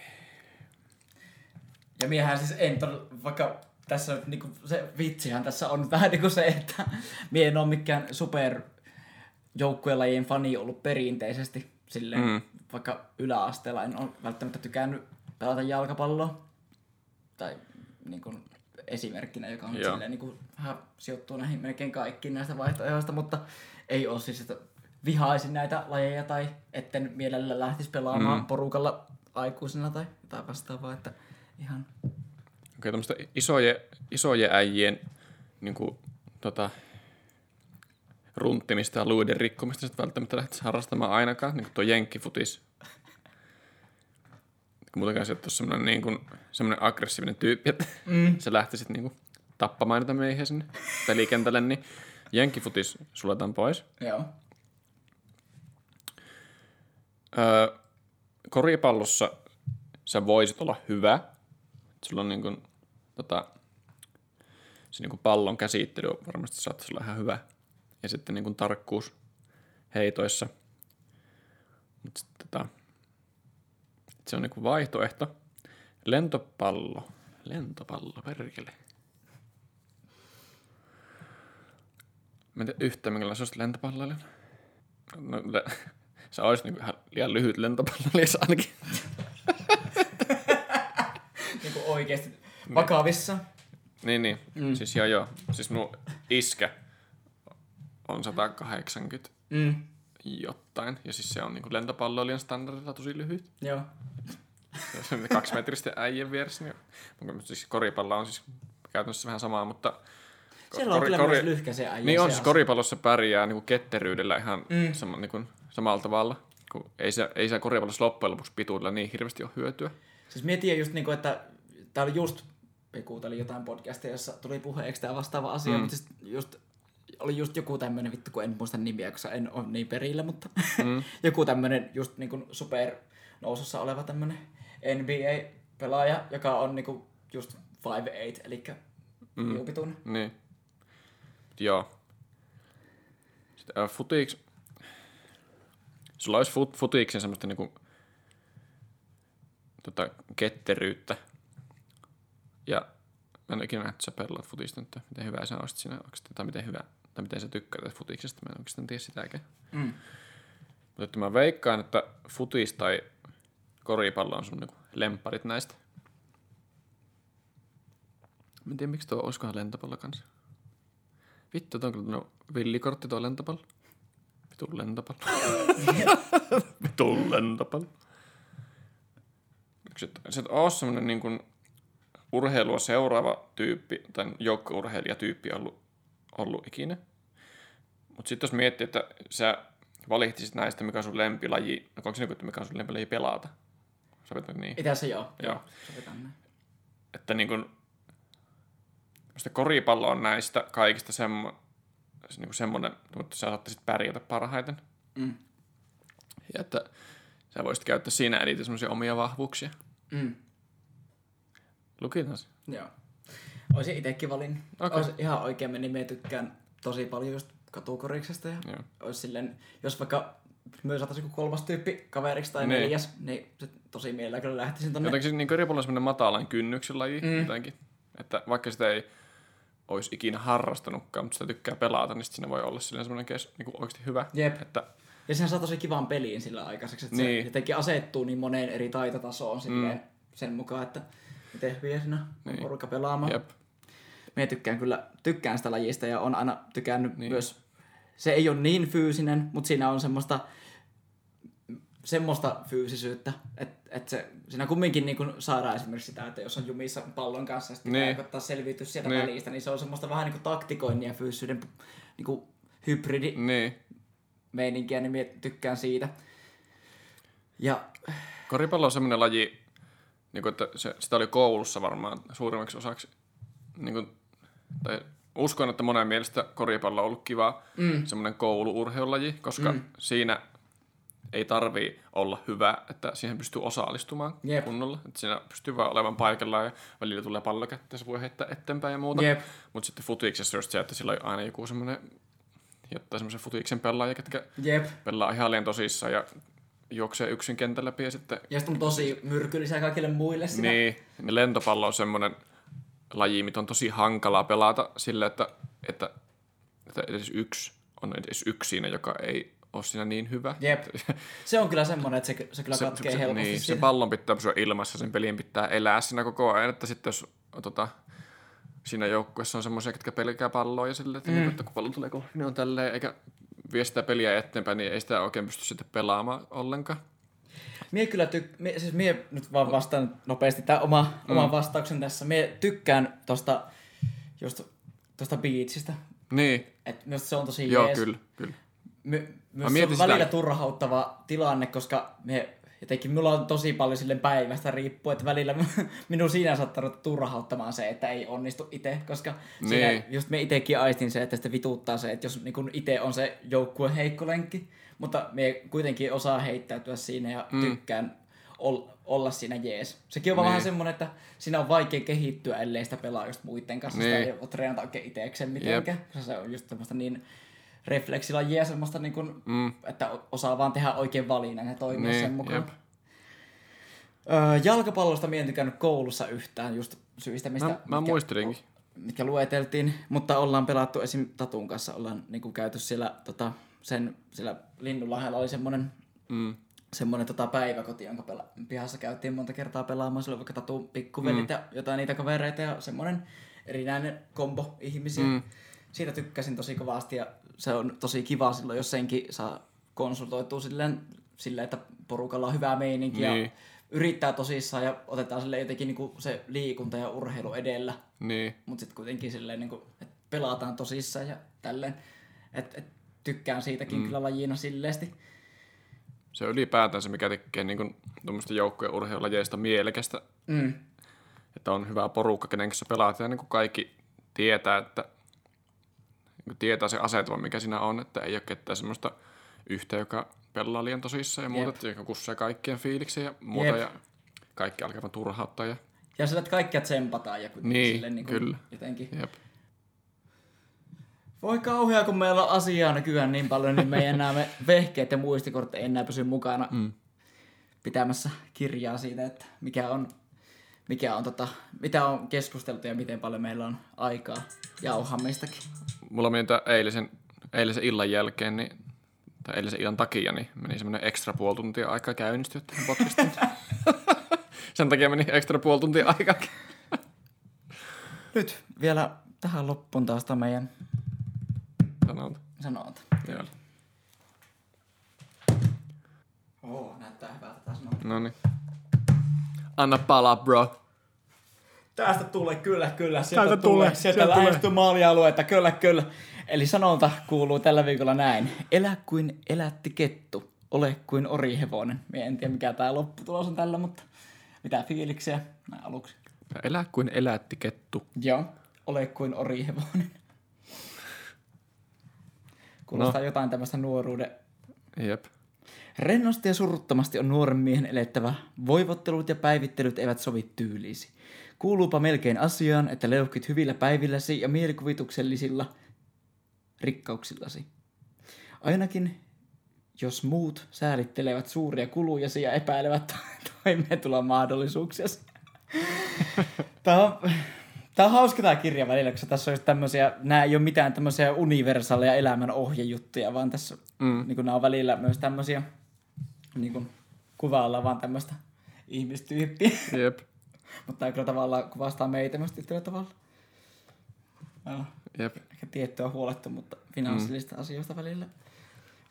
Ja miehän siis en todella, vaikka tässä niinku se vitsihän tässä on vähän niinku se, että mie en ole mikään super joukkuelajien fani ollut perinteisesti silleen, mm. vaikka yläasteella en ole välttämättä tykännyt pelata jalkapalloa. Tai niin kuin, esimerkkinä, joka on Joo. silleen niin kuin, vähän sijoittuu näihin melkein kaikkiin näistä vaihtoehdoista, mutta ei ole siis, että vihaisin näitä lajeja tai etten mielellä lähtisi pelaamaan mm. porukalla aikuisena tai jotain vastaavaa, että ihan Okei, tämmöistä isojen, isojen äijien niin kuin, tota, runttimista ja luiden rikkomista sitten välttämättä lähtisi harrastamaan ainakaan, niin kuin tuo jenkkifutis. Muutenkaan se, on semmoinen, niin kuin, semmoinen aggressiivinen tyyppi, että mm. se lähti sitten niin kuin, tappamaan niitä miehiä sinne pelikentälle, niin jenkkifutis suljetaan pois. joo. Öö, koripallossa sä voisit olla hyvä. Sulla on niin kuin, tota, se niin kuin pallon käsittely varmasti saattaisi olla ihan hyvä. Ja sitten niin kuin tarkkuus heitoissa. Mutta sitten tota, se on niin kuin vaihtoehto. Lentopallo. Lentopallo, perkele. Mä en tiedä yhtään, minkälainen se olisi lentopalloilijana. No, le- se olisi niin ihan liian lyhyt lentopalloilija ainakin. Niin kuin oikeasti vakavissa. Niin, niin. Mm. Siis joo, joo. Siis mun iskä on 180 Mm. jotain. Ja siis se on niinku lentopalloilijan standardilla tosi lyhyt. Joo. Se kaksi metristä äijän vieressä. Niin siis koripallo on siis käytännössä vähän samaa, mutta... Siellä on kyllä myös lyhkäisiä äijä Niin on, siis koripallossa pärjää niinku ketteryydellä ihan mm. sama, niinku, samalla tavalla. Kun ei se, ei se koripallossa loppujen lopuksi pituudella niin hirveästi ole hyötyä. Siis mietin just niinku, että tää oli just, kuuntelin jotain podcastia, jossa tuli puheeksi tämä vastaava asia, mm. mutta siis just oli just joku tämmönen, vittu kun en muista nimiä, koska en ole niin perillä, mutta mm. joku tämmönen just niinku super nousussa oleva tämmönen NBA-pelaaja, joka on niinku just 5'8, eli mm. liupituinen. Niin. Joo. Sitten äh, futiks... Sulla olisi fut, futiksen semmoista niinku... Tota, ketteryyttä. Ja mä en ikinä nähnyt, että sä pelaat futista, että miten hyvä sä olisit siinä oikeasti, tai miten hyvä, tai miten sä tykkäät tästä futiksesta, mä en oikeastaan tiedä sitäkään. Mm. Mutta että mä veikkaan, että futis tai koripallo on sun niinku lemparit näistä. Mä en tiedä, miksi tuo olisikohan lentopallo kanssa. Vittu, tuo on kyllä no, villikortti tuo lentopallo. Vitun lentopallo. Vitun lentopallo. Se, et semmonen niin kuin urheilua seuraava tyyppi, tai joukkourheilijatyyppi ollut, ollut ikinä. Mutta sitten jos miettii, että sä valittisit näistä, mikä on sun lempilaji, no onko se niin, että mikä on sun lempilaji pelata? Sovitaan niin? Itässä joo. Joo. Sovitaan näin. että niin kuin, musta koripallo on näistä kaikista semmo, se niin semmoinen, mutta sä saattaisit pärjätä parhaiten. Mm. Ja että sä voisit käyttää siinä eniten semmoisia omia vahvuuksia. Mm. Lukitaan se. Joo. Olisin itsekin valinnut. Okay. Olisi ihan oikein meni, mä tykkään tosi paljon just katukoriksesta ja Joo. olisi silleen, jos vaikka myös saataisiin joku kolmas tyyppi kaveriksi tai Niin. neljäs, niin se tosi mielellä kyllä lähtisin tonne. Jotenkin niin koripallo on semmoinen matalan kynnyksen laji mm. jotenkin. Että vaikka sitä ei olisi ikinä harrastanutkaan, mutta sitä tykkää pelata, niin siinä voi olla silleen semmoinen kes, niin kuin oikeasti hyvä. Jep. Että Ja sehän saa tosi kivan peliin sillä aikaiseksi, että Niin. se jotenkin asettuu niin moneen eri taitotasoon silleen, sen mukaan, että miten hyviä siinä on Niin. porukka pelaamaan. jep. Mä tykkään kyllä, tykkään sitä lajista ja on aina tykännyt niin. myös, se ei ole niin fyysinen, mutta siinä on semmoista, semmoista fyysisyyttä, että et se, siinä kumminkin niin kun saadaan esimerkiksi sitä, että jos on jumissa pallon kanssa ja sitten Niin. koittaa selviytyä sieltä Niin. välistä, niin se on semmoista vähän niin kuin taktikoinnin ja fyysisyyden niin kuin hybridi Niin. meininkiä, niin mä tykkään siitä. Ja Koripallo on semmoinen laji, niin kuin, että se, sitä oli koulussa varmaan suurimmaksi osaksi. Niin kuin, tai uskon, että monen mielestä koripallo on ollut kiva mm. semmoinen kouluurheilulaji, koska mm. siinä ei tarvii olla hyvä, että siihen pystyy osallistumaan Jep. kunnolla. Että siinä pystyy vaan olemaan paikallaan ja välillä tulee pallo kättä ja se voi heittää eteenpäin ja muuta. Mutta sitten futiksessa just se, että sillä on aina joku semmoinen, jotta semmoisen futiksen pelaaja, ketkä jep, pelaa ihan liian tosissaan ja juoksee yksin kentän läpi ja sitten ja sitten on tosi myrkyllisiä kaikille muille siinä. niin, niin lentopallo on semmoinen laji, mitä on tosi hankalaa pelata sille, että, että, että edes yksi on edes yksi siinä, joka ei ole siinä niin hyvä. Jep. Se on kyllä semmoinen, että se, se kyllä katkee se, helposti. niin, se pallon pitää pysyä ilmassa, sen pelin pitää elää siinä koko ajan, että sitten jos tota, siinä joukkueessa on semmoisia, jotka pelkää palloa ja silleen, että, mm. että kun pallo tulee kohti, ne on tälleen, eikä vie sitä peliä eteenpäin, niin ei sitä oikein pysty sitten pelaamaan ollenkaan. Mie kyllä tyk... Mie, siis mie nyt vaan vastaan nopeasti tämä oma, mm. oma vastauksen tässä. Mie tykkään tosta, just tosta beatsistä. Niin, Et myös se on tosi joo, jees. kyllä, kyllä. My, myös se on sitä- välillä turhauttava tilanne, koska me, jotenkin mulla on tosi paljon sille päivästä riippuu, että välillä minun siinä saattaa ruveta turhauttamaan se, että ei onnistu itse, koska niin. siinä just me itsekin aistin se, että sitten vituttaa se, että jos niin itse on se joukkueen heikko lenkki, mutta me kuitenkin osaa heittäytyä siinä ja mm. tykkään ol, olla siinä jees. Sekin on niin. Niin. vähän semmoinen, että siinä on vaikea kehittyä, ellei sitä pelaa just muiden kanssa. Niin. Sitä Niin. ei ole treenata oikein itsekseen mitenkään, koska se on just semmoista niin refleksilajia semmoista, niin kuin, mm. että osaa vaan tehdä oikein valinnan ja toimia Niin, sen mukaan. jep. Öö, jalkapallosta mie en tykännyt koulussa yhtään just syistä, mistä, Mä, mä muistelinkin. mitkä lueteltiin, mutta ollaan pelattu esim. Tatun kanssa, ollaan niinku käyty siellä, tota, sen, siellä Linnunlahdella oli semmonen, Mm. semmonen tota, päiväkoti, jonka pela- pihassa käytiin monta kertaa pelaamaan, oli vaikka Tatun pikkuvelit mm. ja jotain niitä kavereita ja semmonen erinäinen kombo ihmisiä. Mm. Siitä tykkäsin tosi kovasti ja se on tosi kiva silloin, jos senkin saa konsultoitua silleen, silleen että porukalla on hyvää meininkiä Niin. ja yrittää tosissaan ja otetaan sille jotenkin niinku se liikunta ja urheilu edellä. Niin, Mutta sitten kuitenkin silleen, niin kuin, että pelataan tosissaan ja tälleen. Että et, tykkään siitäkin mm. kyllä lajina silleesti. se on ylipäätään se, mikä tekee niin tuommoista joukkojen urheilulajeista mielekästä, Mm. että on hyvä porukka, kenen kanssa pelaat, ja niin kuin kaikki tietää, että niin kuin tietää se asetelma, mikä siinä on, että ei ole ketään semmoista yhtä, joka pelaa liian tosissaan ja muuta, Jep. että joka kussaa kaikkien fiiliksiä ja muuta, Jep. ja kaikki alkavat turhauttaa. Ja, Ja että kaikkia tsempataan ja Niin, niin kuin, kyllä. jotenkin. jep. Voi kauhea, kun meillä on asiaa nykyään niin paljon, niin me ei enää me vehkeet ja muistikortti ei enää pysy mukana mm. pitämässä kirjaa siitä, että mikä on, mikä on tota, mitä on keskusteltu ja miten paljon meillä on aikaa jauhamistakin. Mulla meni eilisen, eilisen illan jälkeen, niin, tai eilisen illan takia, niin meni semmoinen ekstra puoli tuntia aikaa käynnistyä tähän podcastiin. Sen takia meni ekstra puoli tuntia aikaa. Nyt vielä tähän loppuun taas tämä meidän Sanonta. sanonta. Joo. Oo, näyttää hyvältä sanonta. No niin. Anna palaa, bro. Tästä tulee, kyllä, kyllä. Sieltä Täältä tulee, tulee, sieltä sieltä lähestyy maalialueita, kyllä, kyllä. Eli sanonta kuuluu tällä viikolla näin. Elä kuin elätti kettu, ole kuin orihevonen. Mie en tiedä mikä tämä lopputulos on tällä, mutta mitä fiiliksiä näin aluksi. Elä kuin elätti kettu. Joo, ole kuin orihevonen. Kuulostaa no. jotain tämmöistä nuoruuden Jep. Rennosti ja suruttomasti on nuoren miehen elettävä. Voivottelut ja päivittelyt eivät sovi tyyliisi. Kuuluupa melkein asiaan, että leuhkit hyvillä päivilläsi ja mielikuvituksellisilla rikkauksillasi. Ainakin jos muut säälittelevät suuria kulujasi ja epäilevät toimeentulon mahdollisuuksiasi. Tämä on, tämä on hauska tämä kirja välillä, koska tässä on just tämmöisiä, nämä ei ole mitään tämmöisiä universaaleja elämän ohjejuttuja, vaan tässä mm. niin nämä on välillä myös tämmöisiä, niin kuin kuvaillaan vaan tämmöistä ihmistyyppiä. Jep. Mutta tämä kyllä tavallaan kuvastaa meitä myös tietyllä tavalla. Joo, Jep. ehkä tiettyä huolettomuutta finanssilista mm. asioista välillä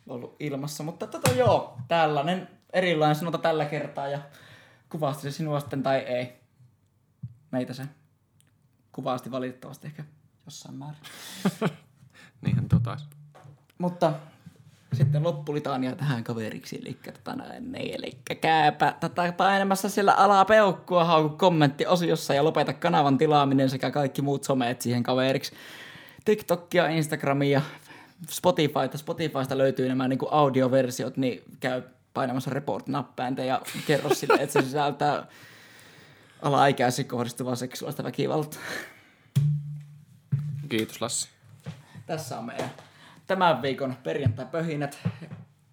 ollut ilmassa. Mutta tota joo, tällainen erilainen sanota tällä kertaa ja kuvasti se sinua sitten tai ei. Meitä se kuvasti valitettavasti ehkä jossain määrin. Niinhän totais. Mutta sitten loppulitaania tähän kaveriksi, eli, tota näin, niin, eli kääpä tätä painamassa siellä alapeukkua hauku kommenttiosiossa ja lopeta kanavan tilaaminen sekä kaikki muut someet siihen kaveriksi. TikTokia, Instagramia, Spotifyta. Spotifysta löytyy nämä niin audioversiot, niin käy painamassa report-nappäintä ja kerro sille, että se sisältää alaikäisiin kohdistuvaa seksuaalista väkivaltaa. Kiitos Lassi. Tässä on meidän tämän viikon perjantai-pöhinät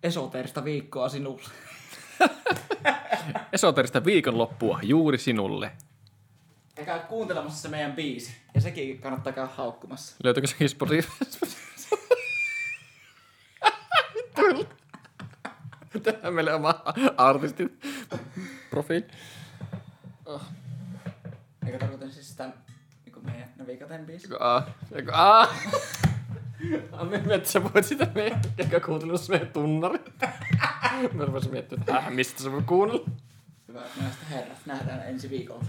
esoteerista viikkoa sinulle. Esoterista viikonloppua juuri sinulle. Ja käy kuuntelemassa se meidän biisi. Ja sekin kannattaa käydä haukkumassa. Löytyykö sekin Spotify? Tehdään meille oma artistin profiili. Eikä tarkoitan siis sitä niin meidän viikaten biisi. Joku A. Joku A. Mä että sä voit sitä miettiä, joka kuuntelut meidän tunnari. Mä rupesin miettimään, että äh, mistä sä voi kuunnella. Hyvät naiset ja herrat, nähdään ensi viikolla.